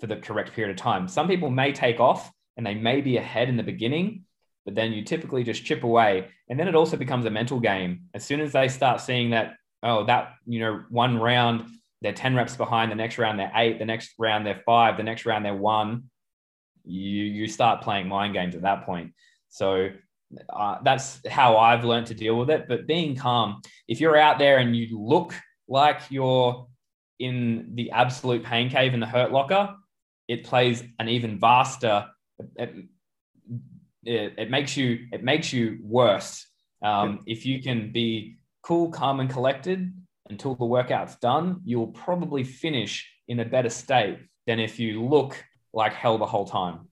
for the correct period of time. Some people may take off and they may be ahead in the beginning, but then you typically just chip away. And then it also becomes a mental game. As soon as they start seeing that, oh, that, you know, one round, they're 10 reps behind, the next round, they're eight, the next round, they're five, the next round, they're one. You, you start playing mind games at that point. So uh, that's how I've learned to deal with it. But being calm, if you're out there and you look like you're in the absolute pain cave in the hurt locker, it plays an even vaster. It, it, it makes you it makes you worse. Um, yeah. If you can be cool, calm, and collected until the workout's done, you'll probably finish in a better state than if you look like hell the whole time.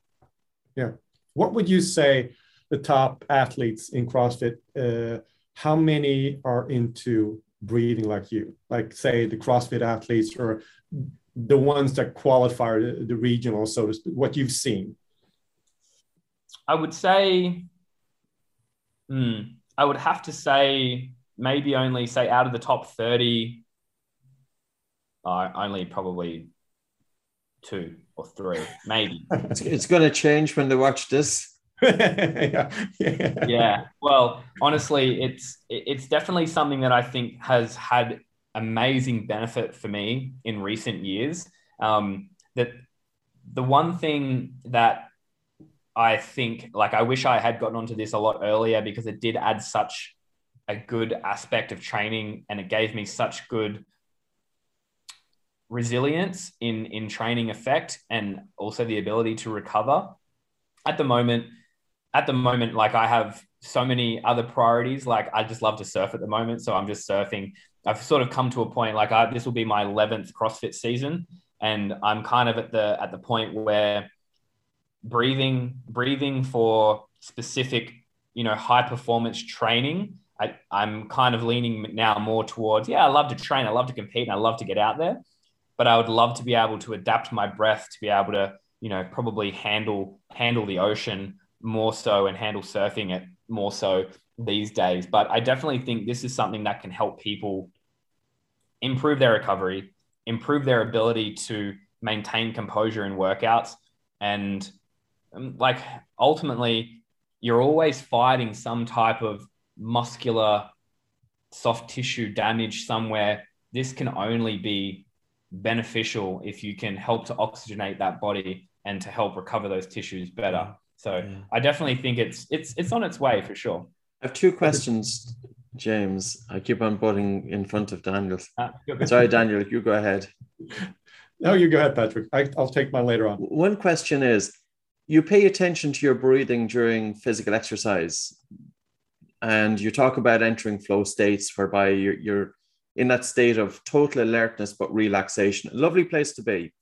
Yeah. What would you say? the top athletes in CrossFit, uh, how many are into breathing like you? Like, say, the CrossFit athletes or the ones that qualify the, the regional, so to speak, what you've seen? I would say, hmm, I would have to say maybe only say out of the top 30, uh, only probably two or three, maybe. it's, it's going to change when they watch this. yeah. yeah. yeah. Well, honestly, it's it's definitely something that I think has had amazing benefit for me in recent years. Um, that the one thing that I think, like, I wish I had gotten onto this a lot earlier because it did add such a good aspect of training and it gave me such good resilience in in training effect and also the ability to recover. At the moment at the moment like i have so many other priorities. Like i just love to surf at the moment so i'm just surfing. I've sort of come to a point like I, this will be my 11th crossfit season and i'm kind of at the at the point where breathing breathing for specific you know high performance training I, i'm kind of leaning now more towards yeah i love to train i love to compete and i love to get out there but I would love to be able to adapt my breath to be able to, you know, probably handle handle the ocean more so and handle surfing it more so these days. But I definitely think this is something that can help people improve their recovery, improve their ability to maintain composure in workouts, and like ultimately, you're always fighting some type of muscular soft tissue damage somewhere. This can only be beneficial if you can help to oxygenate that body and to help recover those tissues better. So yeah. I definitely think it's it's it's on its way for sure. I have two questions, James. I keep on butting in front of Daniel. Uh, Sorry, Daniel, you go ahead. No, you go ahead, Patrick. I, I'll take mine later on. One question is you pay attention to your breathing during physical exercise and you talk about entering flow states whereby you're, you're in that state of total alertness but relaxation. A lovely place to be.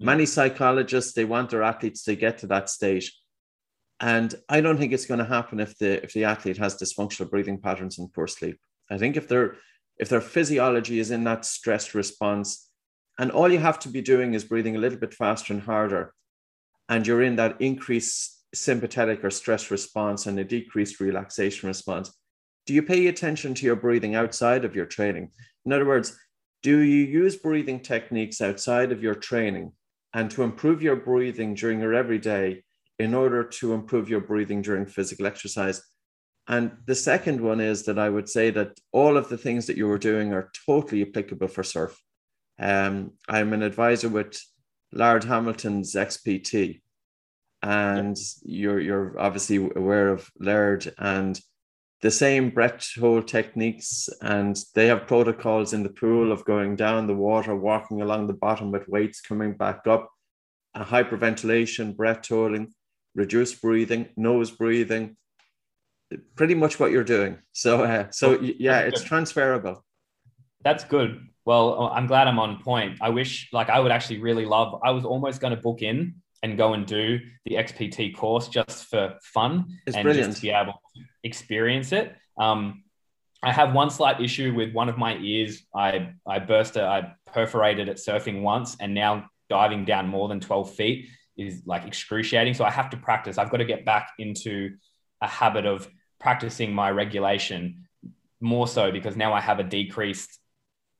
Mm. Many psychologists they want their athletes to get to that state, and I don't think it's going to happen if the if the athlete has dysfunctional breathing patterns and poor sleep. I think if their if their physiology is in that stress response, and all you have to be doing is breathing a little bit faster and harder, and you're in that increased sympathetic or stress response and a decreased relaxation response, do you pay attention to your breathing outside of your training? In other words, do you use breathing techniques outside of your training and to improve your breathing during your everyday in order to improve your breathing during physical exercise? And the second one is that I would say that all of the things that you were doing are totally applicable for surf. Um, I'm an advisor with Laird Hamilton's XPT, and you're you're obviously aware of Laird and the same breath hold techniques and they have protocols in the pool of going down the water, walking along the bottom with weights coming back up, a hyperventilation, breath holding, reduced breathing, nose breathing, pretty much what you're doing. So, uh, so yeah, it's transferable. That's good. Well, I'm glad I'm on point. I wish, like, I would actually really love. I was almost going to book in and go and do the XPT course just for fun it's and brilliant. just to be able to experience it. Um, I have one slight issue with one of my ears. I I burst it. I perforated it surfing once, and now diving down more than twelve feet is like excruciating. So I have to practice. I've got to get back into a habit of practicing my regulation more so because now I have a decreased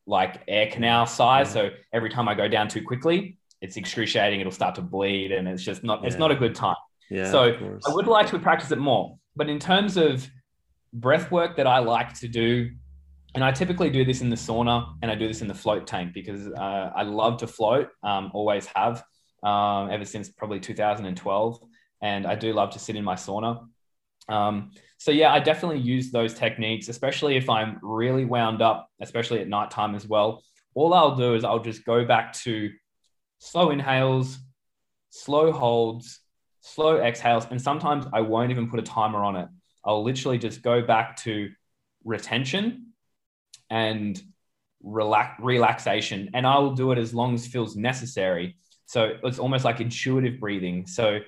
like air canal size. So every time I go down too quickly, it's excruciating. It'll start to bleed, and it's just not. Yeah. It's not a good time. Yeah. So I would like to practice it more. But in terms of breath work that I like to do, and I typically do this in the sauna and I do this in the float tank because uh, I love to float, um, always have, um, ever since probably 2012. And I do love to sit in my sauna. Um, so yeah, I definitely use those techniques, especially if I'm really wound up, especially at nighttime as well. All I'll do is I'll just go back to slow inhales, slow holds, slow exhales. And sometimes I won't even put a timer on it. I'll literally just go back to retention and relax relaxation. And I will do it as long as feels necessary. So it's almost like intuitive breathing. So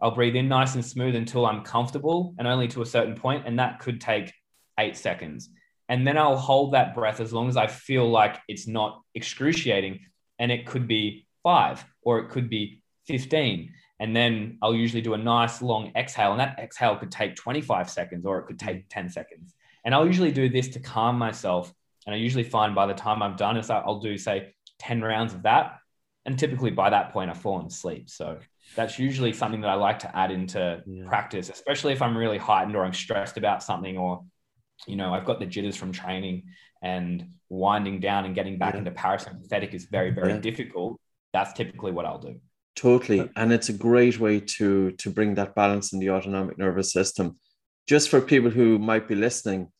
I'll breathe in nice and smooth until I'm comfortable and only to a certain point, And that could take eight seconds. And then I'll hold that breath as long as I feel like it's not excruciating. And it could be five or it could be 15. And then I'll usually do a nice long exhale. And that exhale could take 25 seconds or it could take 10 seconds. And I'll usually do this to calm myself. And I usually find by the time I'm done, I'll do, say, 10 rounds of that. And typically by that point, I've fallen asleep. So that's usually something that I like to add into yeah. practice, especially if I'm really heightened or I'm stressed about something or, you know, I've got the jitters from training and winding down and getting back yeah. into parasympathetic is very, very yeah. difficult. That's typically what I'll do. Totally. And it's a great way to to bring that balance in the autonomic nervous system. Just for people who might be listening,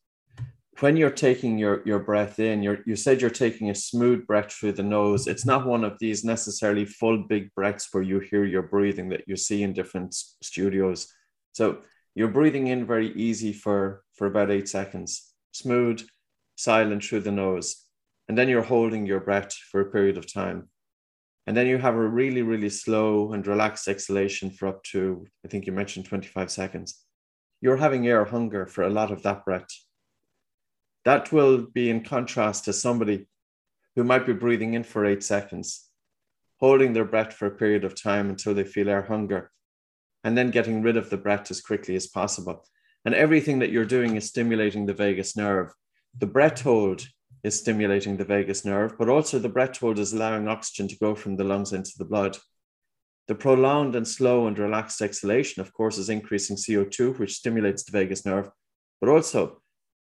when you're taking your, your breath in, you're, you said you're taking a smooth breath through the nose. It's not one of these necessarily full big breaths where you hear your breathing that you see in different studios. So you're breathing in very easy for, for about eight seconds, smooth, silent through the nose. And then you're holding your breath for a period of time. And then you have a really, really slow and relaxed exhalation for up to, I think you mentioned 25 seconds. You're having air hunger for a lot of that breath. That will be in contrast to somebody who might be breathing in for eight seconds, holding their breath for a period of time until they feel air hunger, and then getting rid of the breath as quickly as possible. And everything that you're doing is stimulating the vagus nerve. The breath hold is stimulating the vagus nerve, but also the breath hold is allowing oxygen to go from the lungs into the blood. The prolonged and slow and relaxed exhalation, of course, is increasing CO2, which stimulates the vagus nerve, but also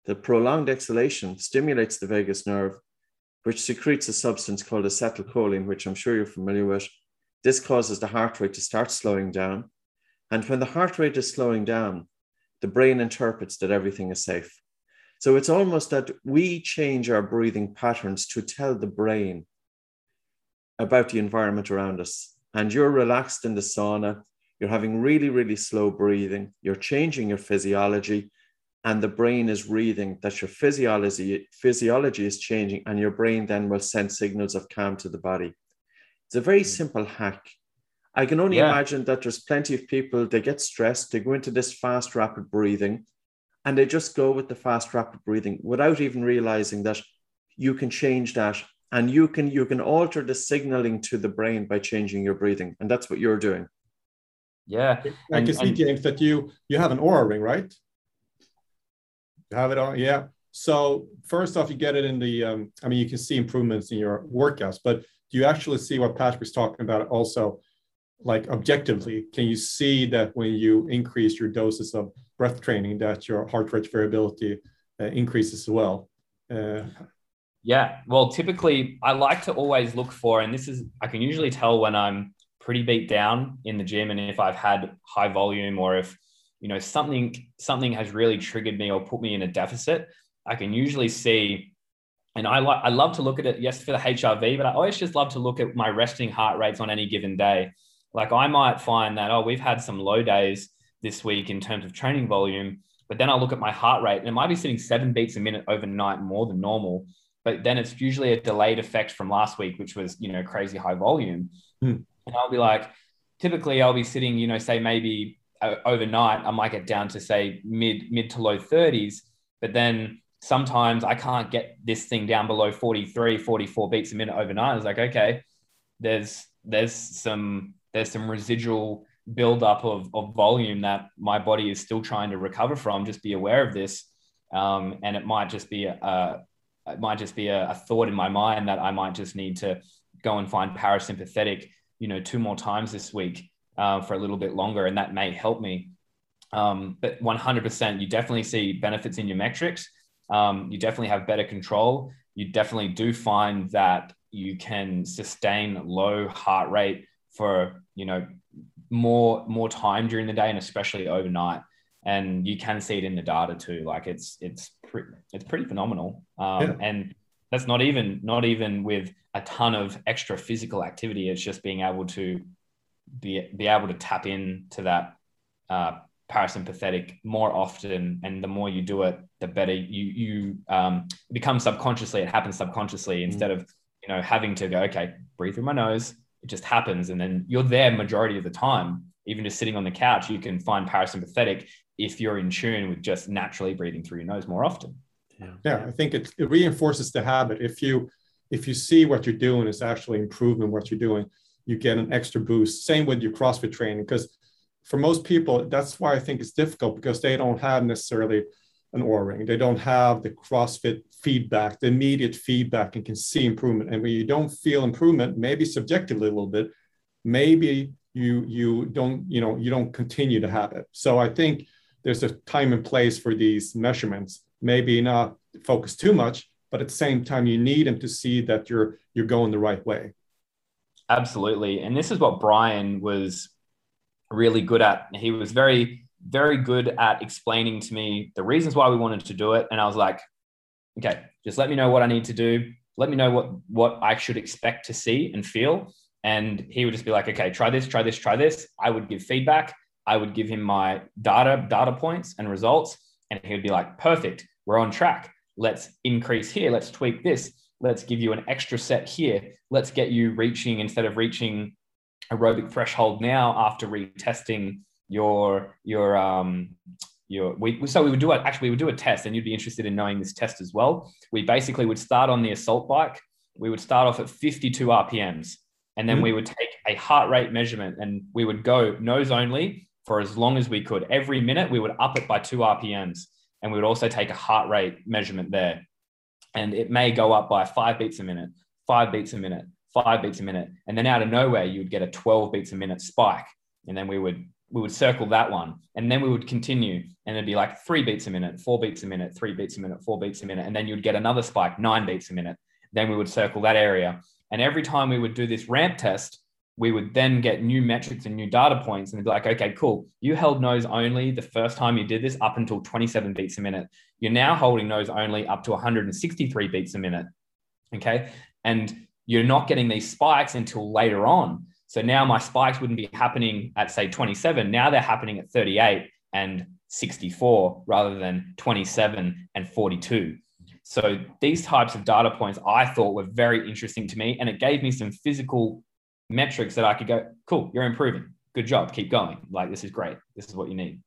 the prolonged exhalation stimulates the vagus nerve, which secretes a substance called acetylcholine, which I'm sure you're familiar with. This causes the heart rate to start slowing down. And when the heart rate is slowing down, the brain interprets that everything is safe. So it's almost that we change our breathing patterns to tell the brain about the environment around us. And you're relaxed in the sauna, you're having really, really slow breathing, you're changing your physiology, and the brain is reading that your physiology physiology is changing and your brain then will send signals of calm to the body it's a very mm. simple hack i can only yeah. imagine that there's plenty of people they get stressed they go into this fast rapid breathing and they just go with the fast rapid breathing without even realizing that you can change that and you can you can alter the signaling to the brain by changing your breathing and that's what you're doing yeah i can see james that you you have an Oura ring right have it on, yeah. So first off, you get it in the. Um, I mean, you can see improvements in your workouts, but do you actually see what Patrick was talking about? Also, like objectively, can you see that when you increase your doses of breath training, that your heart rate variability uh, increases as well? Uh, yeah. Well, typically, I like to always look for, and this is I can usually tell when I'm pretty beat down in the gym, and if I've had high volume or if you know something something has really triggered me or put me in a deficit i can usually see and i like i love to look at it yes for the hrv but i always just love to look at my resting heart rates on any given day like i might find that oh we've had some low days this week in terms of training volume but then i look at my heart rate and it might be sitting seven beats a minute overnight more than normal but then it's usually a delayed effect from last week which was you know crazy high volume hmm. and i'll be like typically i'll be sitting you know say maybe overnight, I might get down to say mid mid to low 30s, but then sometimes I can't get this thing down below 43, 44 beats a minute overnight. It's like, okay, there's there's some there's some residual buildup of, of volume that my body is still trying to recover from. Just be aware of this. Um, and it might just be a, it might just be a, a thought in my mind that I might just need to go and find parasympathetic, you know, two more times this week uh, for a little bit longer, and that may help me. Um, but 100%, you definitely see benefits in your metrics. Um, you definitely have better control. You definitely do find that you can sustain low heart rate for you know more more time during the day and especially overnight. And you can see it in the data too. Like it's it's pretty it's pretty phenomenal. Um, yeah. And that's not even not even with a ton of extra physical activity. It's just being able to be be able to tap into that uh, parasympathetic more often, and the more you do it, the better you you um, become subconsciously. It happens subconsciously mm. instead of you know having to go okay, breathe through my nose. It just happens, and then you're there majority of the time. Even just sitting on the couch, you can find parasympathetic if you're in tune with just naturally breathing through your nose more often. Yeah, yeah I think it, it reinforces the habit. If you if you see what you're doing is actually improving what you're doing, you get an extra boost. Same with your CrossFit training, because for most people, that's why I think it's difficult because they don't have necessarily an Oura ring. They don't have the CrossFit feedback, the immediate feedback, and can see improvement. And when you don't feel improvement, maybe subjectively a little bit, maybe you you don't you know you don't continue to have it. So I think there's a time and place for these measurements. Maybe not focus too much, but at the same time, you need them to see that you're you're going the right way. Absolutely. And this is what Brian was really good at. He was very, very good at explaining to me the reasons why we wanted to do it. And I was like, okay, just let me know what I need to do. Let me know what what I should expect to see and feel. And he would just be like, okay, try this, try this, try this. I would give feedback. I would give him my data, data points and results. And he would be like, perfect, we're on track. Let's increase here. Let's tweak this. Let's give you an extra set here. Let's get you reaching instead of reaching aerobic threshold now after retesting your your um your we so we would do it actually we would do a test and you'd be interested in knowing this test as well we basically would start on the assault bike we would start off at 52 rpms and then mm-hmm. we would take a heart rate measurement and we would go nose only for as long as we could every minute we would up it by 2 rpms and we would also take a heart rate measurement there and it may go up by 5 beats a minute 5 beats a minute 5 beats a minute and then out of nowhere you would get a 12 beats a minute spike and then we would we would circle that one and then we would continue and it'd be like three beats a minute four beats a minute three beats a minute four beats a minute and then you'd get another spike nine beats a minute then we would circle that area and every time we would do this ramp test we would then get new metrics and new data points and be like okay cool you held nose only the first time you did this up until 27 beats a minute you're now holding those only up to 163 beats a minute okay and you're not getting these spikes until later on so now my spikes wouldn't be happening at say 27. Now they're happening at 38 and 64 rather than 27 and 42. So these types of data points I thought were very interesting to me. And it gave me some physical metrics that I could go, cool, you're improving. Good job. Keep going. Like, this is great. This is what you need.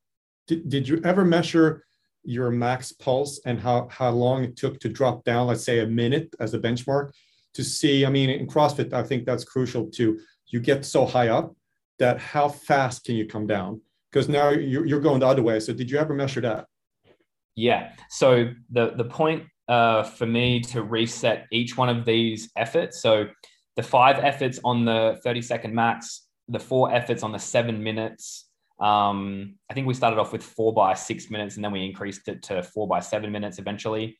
Did, did you ever measure your max pulse and how, how long it took to drop down, let's say a minute as a benchmark to see? I mean, in CrossFit, I think that's crucial to you get so high up that how fast can you come down? Because now you're, you're going the other way. So did you ever measure that? Yeah. So the the point uh, for me to reset each one of these efforts. So the five efforts on the 30 second max, the four efforts on the seven minutes. Um, I think we started off with four by six minutes and then we increased it to four by seven minutes eventually.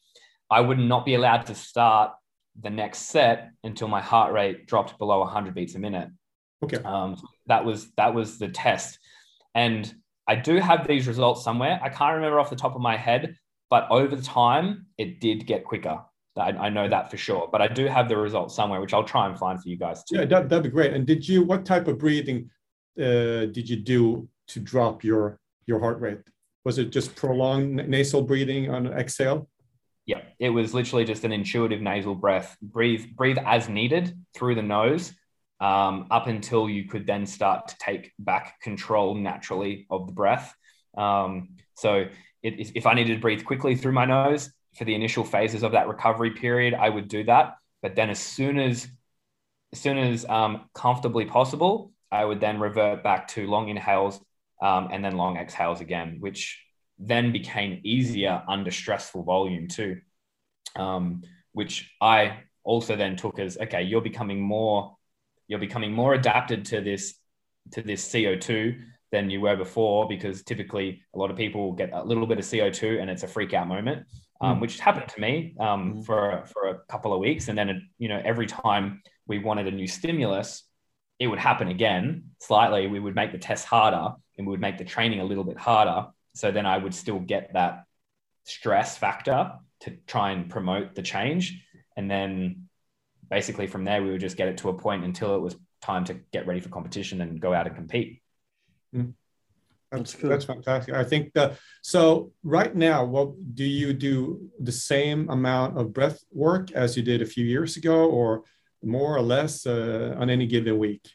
I would not be allowed to start the next set until my heart rate dropped below 100 beats a minute. Okay. Um, that was that was the test, and I do have these results somewhere. I can't remember off the top of my head, but over time it did get quicker. I, I know that for sure. But I do have the results somewhere, which I'll try and find for you guys too. Yeah, that, that'd be great. And did you? What type of breathing uh, did you do to drop your your heart rate? Was it just prolonged nasal breathing on exhale? Yeah, it was literally just an intuitive nasal breath. Breathe, breathe as needed through the nose, um, up until you could then start to take back control naturally of the breath. Um, so, it, if I needed to breathe quickly through my nose for the initial phases of that recovery period, I would do that. But then, as soon as as soon as um, comfortably possible, I would then revert back to long inhales um, and then long exhales again, which then became easier under stressful volume too, um, which I also then took as okay, you're becoming more, you're becoming more adapted to this to this CO2 than you were before because typically a lot of people get a little bit of CO2 and it's a freak out moment, um, mm. which happened to me um, mm. for for a couple of weeks, and then it, you know every time we wanted a new stimulus, it would happen again slightly. We would make the test harder and we would make the training a little bit harder so then I would still get that stress factor to try and promote the change. And then basically from there, we would just get it to a point until it was time to get ready for competition and go out and compete. Mm. That's, cool. that's fantastic. I think that so right now, what do you do the same amount of breath work as you did a few years ago, or more or less uh, on any given week?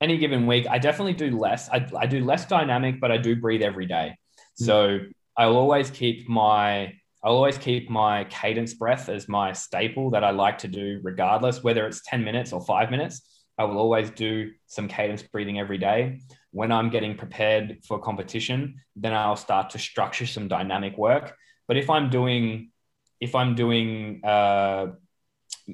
Any given week, I definitely do less. I, I do less dynamic, but I do breathe every day. So I'll always keep my I'll always keep my cadence breath as my staple that I like to do regardless whether it's 10 minutes or 5 minutes. I will always do some cadence breathing every day. When I'm getting prepared for competition, then I'll start to structure some dynamic work. But if I'm doing if I'm doing uh,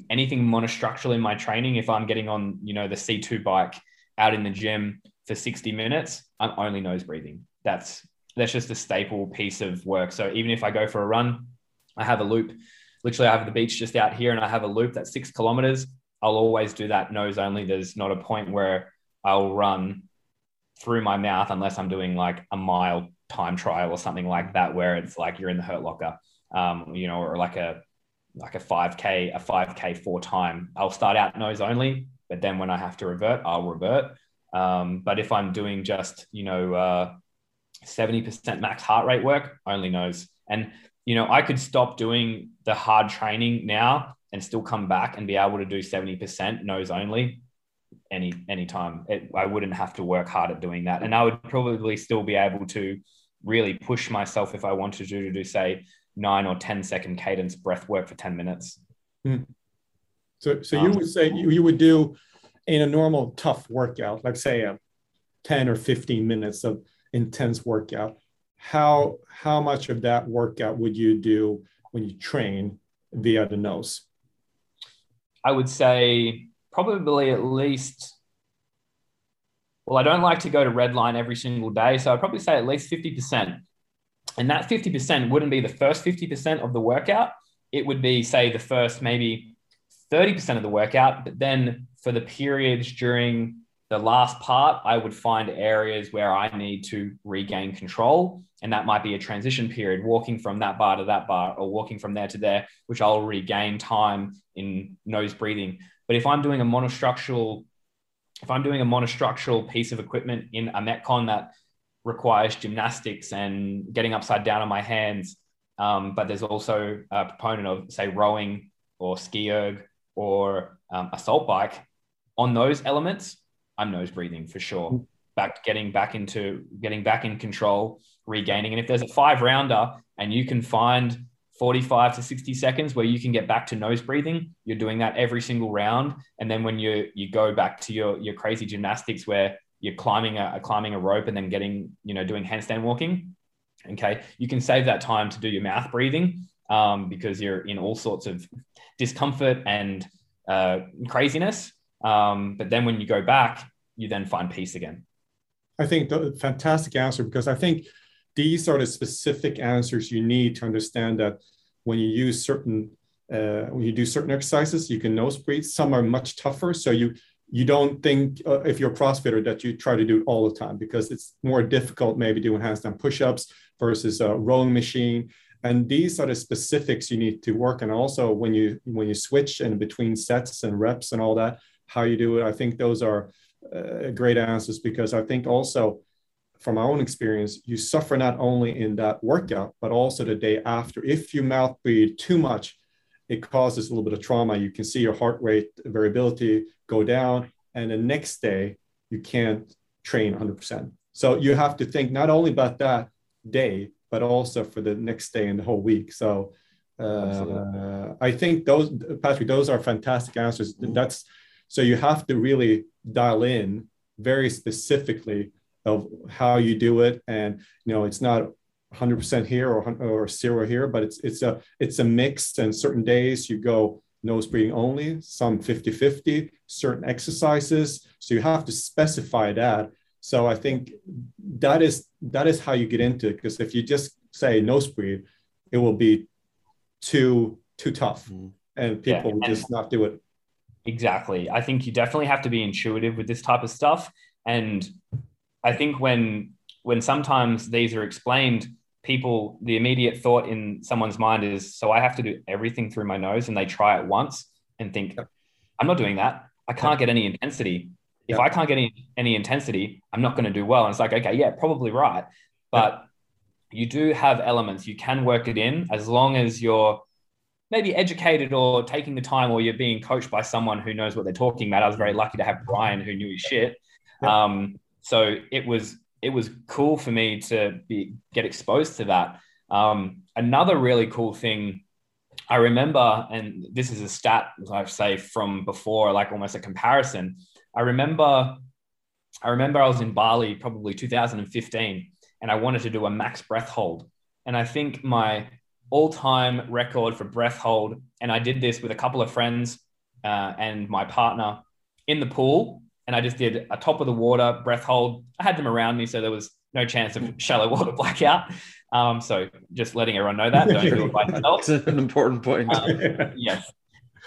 anything monostructural in my training, if I'm getting on, you know, the C2 bike out in the gym for 60 minutes, I'm only nose breathing. That's that's just a staple piece of work. So even if I go for a run, I have a loop. Literally, I have the beach just out here and I have a loop that's six kilometers. I'll always do that nose only. There's not a point where I'll run through my mouth unless I'm doing like a mile time trial or something like that, where it's like you're in the hurt locker. um, you know, or like a like a 5k a 5k for time i'll start out nose only but then when i have to revert i'll revert um, but if i'm doing just you know uh, 70% max heart rate work only nose and you know i could stop doing the hard training now and still come back and be able to do 70% nose only any anytime it, i wouldn't have to work hard at doing that and i would probably still be able to really push myself if i wanted to, to do say nine or 10 second cadence breath work for 10 minutes. Hmm. So, so um, you would say you, you would do in a normal tough workout, like say a 10 or 15 minutes of intense workout. How, how much of that workout would you do when you train via the nose? I would say probably at least well, I don't like to go to red line every single day. So I'd probably say at least 50%. And that 50% wouldn't be the first 50% of the workout. It would be, say, the first maybe 30% of the workout. But then for the periods during the last part, I would find areas where I need to regain control. And that might be a transition period, walking from that bar to that bar or walking from there to there, which I'll regain time in nose breathing. But if I'm doing a monostructural, if I'm doing a monostructural piece of equipment in a Metcon that requires gymnastics and getting upside down on my hands. Um, but there's also a proponent of, say, rowing or ski erg or um, assault bike. On those elements, I'm nose breathing for sure. Mm. Back getting back into getting back in control, regaining. And if there's a five rounder and you can find 45 to 60 seconds where you can get back to nose breathing, you're doing that every single round. And then when you you go back to your your crazy gymnastics where you're climbing a, climbing a rope and then getting you know doing handstand walking okay you can save that time to do your mouth breathing um, because you're in all sorts of discomfort and uh, craziness. Um, but then when you go back you then find peace again. I think the fantastic answer because i think these are the specific answers you need to understand that when you use certain uh, when you do certain exercises you can nose breathe some are much tougher. So you you don't think uh, if you're a CrossFitter that you try to do it all the time because it's more difficult maybe doing handstand push-ups versus a rowing machine. And these are the specifics you need to work on. Also, when you when you switch in between sets and reps and all that, how you do it. I think those are uh, great answers because I think also from my own experience, you suffer not only in that workout but also the day after. If you mouth breathe too much, it causes a little bit of trauma. You can see your heart rate variability go down, and the next day you can't train 100%. So you have to think not only about that day, but also for the next day and the whole week. So uh, I think those, Patrick, those are fantastic answers. Mm-hmm. That's so you have to really dial in very specifically of how you do it, and you know it's not 100% here or, or zero here, but it's it's a it's a mix. And certain days you go nose breathing only, some 50-50, certain exercises. So you have to specify that. So I think that is that is how you get into it. Because if you just say nose breathe, it will be too too tough, mm-hmm. and people yeah, will just not do it. Exactly. I think you definitely have to be intuitive with this type of stuff. And I think when when sometimes these are explained, people the immediate thought in someone's mind is so i have to do everything through my nose and they try it once and think i'm not doing that i can't get any intensity if i can't get any, any intensity i'm not going to do well. And it's like okay yeah probably right. But you do have elements. You can work it in as long as you're maybe educated or taking the time or you're being coached by someone who knows what they're talking about. I was very lucky to have brian who knew his shit. Um, so it was it was cool for me to be get exposed to that. Um, another really cool thing I remember, and this is a stat I say from before, like almost a comparison. I remember, I remember I was in Bali probably 2015, and I wanted to do a max breath hold, and I think my all-time record for breath hold, and I did this with a couple of friends uh, and my partner in the pool and I just did a top of the water breath hold. I had them around me, so there was no chance of shallow water blackout. Um, so just letting everyone know that. Don't do it by yourself. It's an important point. Um, yes.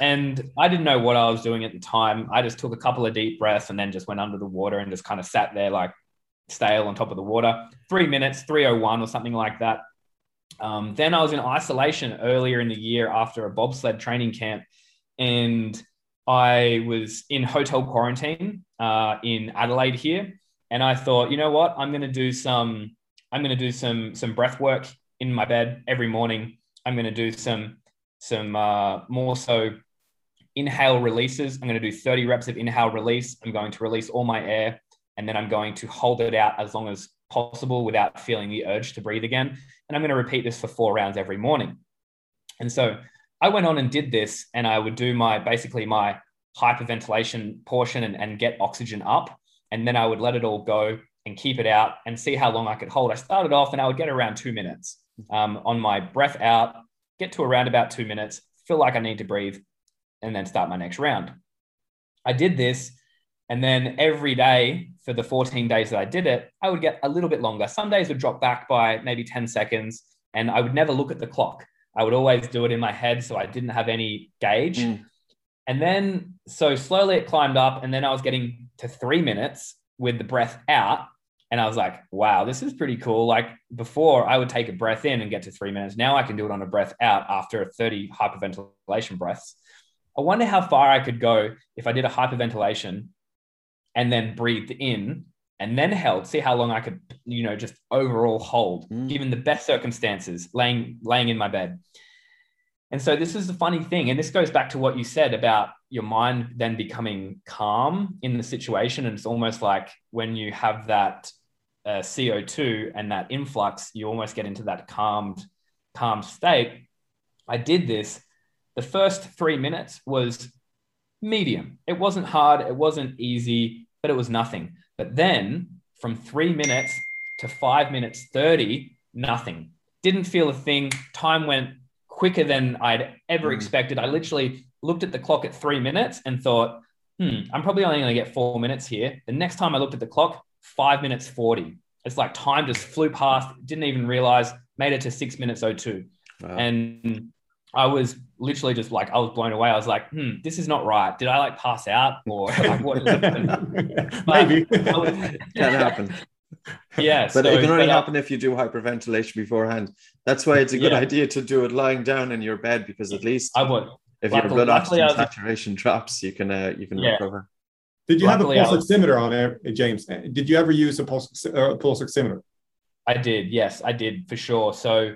And I didn't know what I was doing at the time. I just took a couple of deep breaths and then just went under the water and just kind of sat there like stale on top of the water. Three minutes, 301 or something like that. Um, then I was in isolation earlier in the year after a bobsled training camp, and I was in hotel quarantine uh, in Adelaide here, and I thought, you know what, I'm going to do some, I'm going to do some some breath work in my bed every morning. I'm going to do some some uh, more so inhale releases. I'm going to do 30 reps of inhale release. I'm going to release all my air, and then I'm going to hold it out as long as possible without feeling the urge to breathe again. And I'm going to repeat this for four rounds every morning. And so I went on and did this, and I would do my basically my hyperventilation portion and, and get oxygen up. And then I would let it all go and keep it out and see how long I could hold. I started off and I would get around two minutes um, on my breath out, get to around about two minutes, feel like I need to breathe, and then start my next round. I did this. And then every day for the 14 days that I did it, I would get a little bit longer. Some days would drop back by maybe 10 seconds, and I would never look at the clock. I would always do it in my head. So I didn't have any gauge. Mm. And then, so slowly it climbed up. And then I was getting to three minutes with the breath out. And I was like, wow, this is pretty cool. Like before, I would take a breath in and get to three minutes. Now I can do it on a breath out after 30 hyperventilation breaths. I wonder how far I could go if I did a hyperventilation and then breathed in and then held, see how long I could, you know, just overall hold, mm. given the best circumstances, laying laying in my bed. And so this is the funny thing, and this goes back to what you said about your mind then becoming calm in the situation, and it's almost like when you have that uh, CO2 and that influx, you almost get into that calmed, calm state. I did this. The first three minutes was medium. It wasn't hard. It wasn't easy, but it was nothing but then from three minutes to five minutes 30, nothing. Didn't feel a thing. Time went quicker than I'd ever mm. expected. I literally looked at the clock at three minutes and thought, hmm, I'm probably only going to get four minutes here. The next time I looked at the clock, five minutes 40. It's like time just flew past, didn't even realize, made it to six minutes 02. Wow. And I was literally just like, I was blown away. I was like, hmm, this is not right. Did I like pass out or like what? Maybe. Can happen. Yeah. But so, it can only uh, happen if you do hyperventilation beforehand. That's why it's a good yeah. idea to do it lying down in your bed because at least I would. If luckily, your blood oxygen saturation drops, you can uh, you can yeah. recover. Did you luckily, have a pulse oximeter on there, James? Did you ever use a pulse, uh, pulse oximeter? I did. Yes, I did for sure. So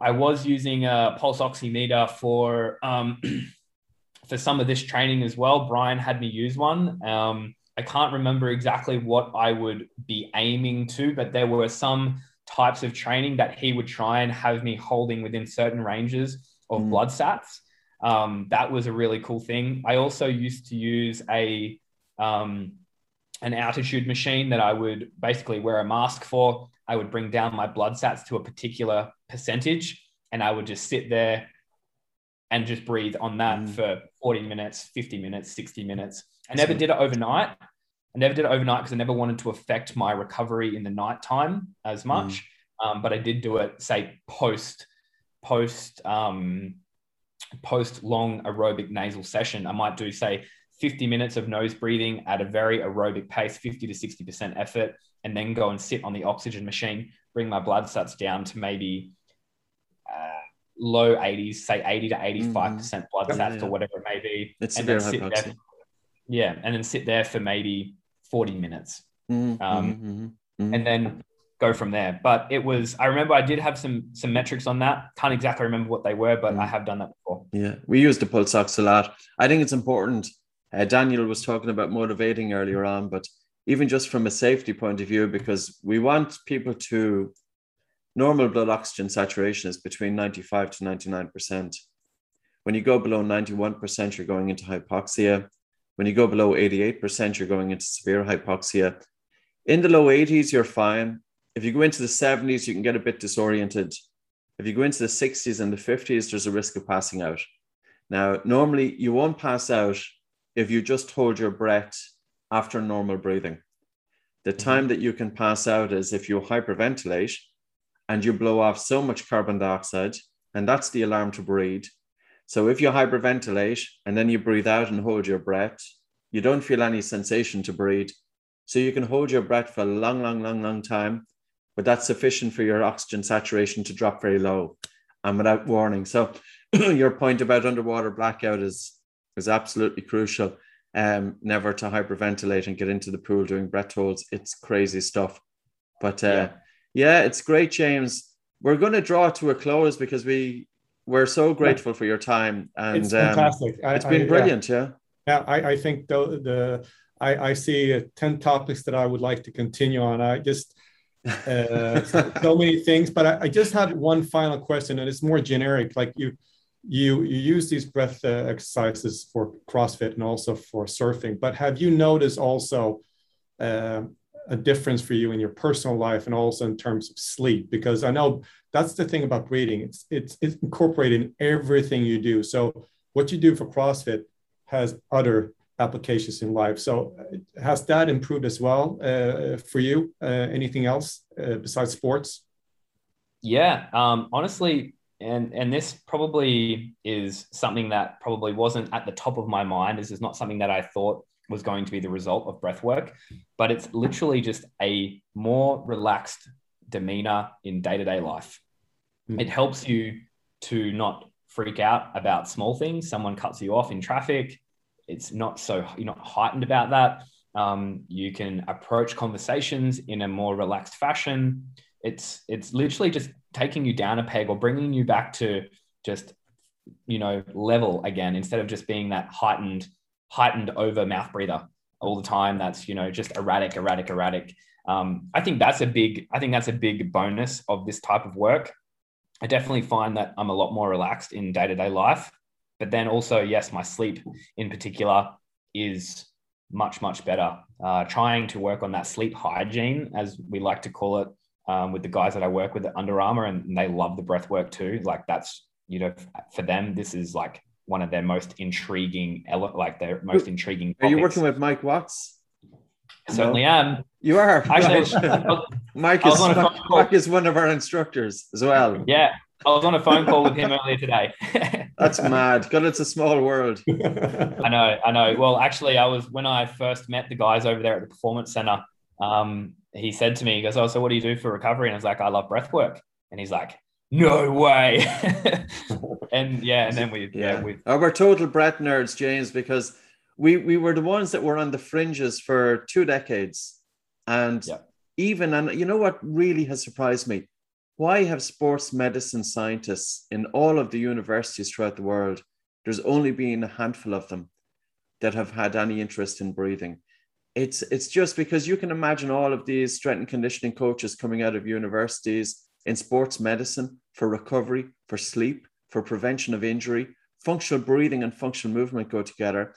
I was using a pulse oximeter for um, for some of this training as well. Brian had me use one. Um, I can't remember exactly what I would be aiming to, but there were some types of training that he would try and have me holding within certain ranges of mm. blood sats. Um, that was a really cool thing. I also used to use a um, an altitude machine that I would basically wear a mask for. I would bring down my blood sats to a particular percentage and I would just sit there and just breathe on that mm. for 40 minutes, 50 minutes, 60 minutes. I never did it overnight. I never did it overnight because I never wanted to affect my recovery in the nighttime as mm. much. Mm. Um, but I did do it, say, post post um, post long aerobic nasal session. I might do say 50 minutes of nose breathing at a very aerobic pace, 50 to 60% effort, and then go and sit on the oxygen machine, bring my blood sats down to maybe uh, low 80s, say 80 to 85% mm. blood sats yeah. or whatever it may be. It's and then sit there, yeah, and then sit there for maybe 40 minutes. Mm-hmm. Um, mm-hmm. Mm-hmm. And then go from there. But it was, I remember I did have some some metrics on that. Can't exactly remember what they were, but mm. I have done that before. Yeah, we use the pulse ox a lot. I think it's important. Uh, Daniel was talking about motivating earlier on, but even just from a safety point of view, because we want people to normal blood oxygen saturation is between 95 to 99%. When you go below 91%, you're going into hypoxia. When you go below 88%, you're going into severe hypoxia. In the low 80s, you're fine. If you go into the 70s, you can get a bit disoriented. If you go into the 60s and the 50s, there's a risk of passing out. Now, normally you won't pass out if you just hold your breath after normal breathing. The mm-hmm. time that you can pass out is if you hyperventilate and you blow off so much carbon dioxide, and that's the alarm to breathe. So if you hyperventilate and then you breathe out and hold your breath, you don't feel any sensation to breathe. So you can hold your breath for a long, long, long, long time. but that's sufficient for your oxygen saturation to drop very low and without warning. So your point about underwater blackout is is absolutely crucial. Um, never to hyperventilate and get into the pool doing breath holds. It's crazy stuff. But uh, yeah. yeah, it's great, James. We're going to draw to a close because we we're so grateful yeah. for your time and it's fantastic. Um, it's been I, brilliant. Yeah. Yeah, I, I think the the I, I see uh, 10 topics that I would like to continue on. I just, uh, so many things, but I, I, just have one final question and it's more generic. Like you, you, you use these breath uh, exercises for CrossFit and also for surfing, but have you noticed also uh, a difference for you in your personal life and also in terms of sleep? Because I know that's the thing about breathing. It's, it's, it's incorporated in everything you do. So what you do for CrossFit has other applications in life. So has that improved as well uh, for you? Uh, anything else uh, besides sports? Yeah, um, honestly, and and this probably is something that probably wasn't at the top of my mind. This is not something that I thought was going to be the result of breath work, but it's literally just a more relaxed demeanor in day to day life. Mm. It helps you to not freak out about small things. Someone cuts you off in traffic it's not so you're not heightened about that. Um, you can approach conversations in a more relaxed fashion. It's it's literally just taking you down a peg or bringing you back to just you know level again instead of just being that heightened heightened over mouth breather all the time. That's you know just erratic, erratic, erratic. Um, I think that's a big I think that's a big bonus of this type of work. I definitely find that I'm a lot more relaxed in day to day life. But then also, yes, my sleep in particular is much, much better. Uh, trying to work on that sleep hygiene, as we like to call it, um, with the guys that I work with at Under Armour, and they love the breath work too. Like that's, you know, for them, this is like one of their most intriguing, like their most intriguing. Topics. Are you working with Mike Watts? certainly no. am. You are. Actually, Mike, is, Mike is one of our instructors as well. Yeah, I was on a phone call with him earlier today. That's mad. God, it's a small world. I know, I know. Well, actually, I was when I first met the guys over there at the Performance Center. Um, he said to me, he goes, "Oh, so what do you do for recovery?" And I was like, "I love breath work." And he's like, "No way!" and yeah, and then we yeah, yeah we oh, we're total breath nerds, James, because we we were the ones that were on the fringes for two decades, and yeah. even and you know what really has surprised me why have sports medicine scientists in all of the universities throughout the world, there's only been a handful of them that have had any interest in breathing? It's, it's just because you can imagine all of these strength and conditioning coaches coming out of universities in sports medicine for recovery, for sleep, for prevention of injury. Functional breathing and functional movement go together,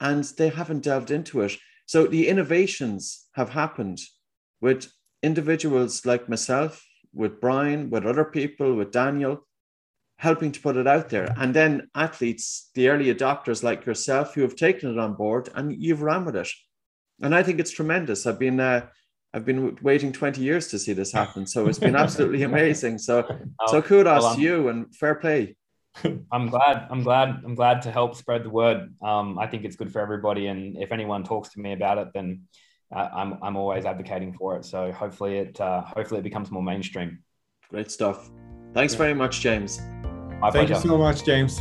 and they haven't delved into it. So the innovations have happened with individuals like myself with Brian, with other people, with Daniel, helping to put it out there. And then athletes, the early adopters like yourself, who have taken it on board and you've run with it. And I think it's tremendous. I've been uh, I've been waiting 20 years to see this happen. So it's been absolutely amazing. So oh, so kudos well, to you and fair play. I'm glad. I'm glad. I'm glad to help spread the word. Um, I think it's good for everybody. And if anyone talks to me about it, then I'm I'm always advocating for it. So hopefully it uh, hopefully it becomes more mainstream. Great stuff. Thanks very much, James. My Thank pleasure. you so much, James.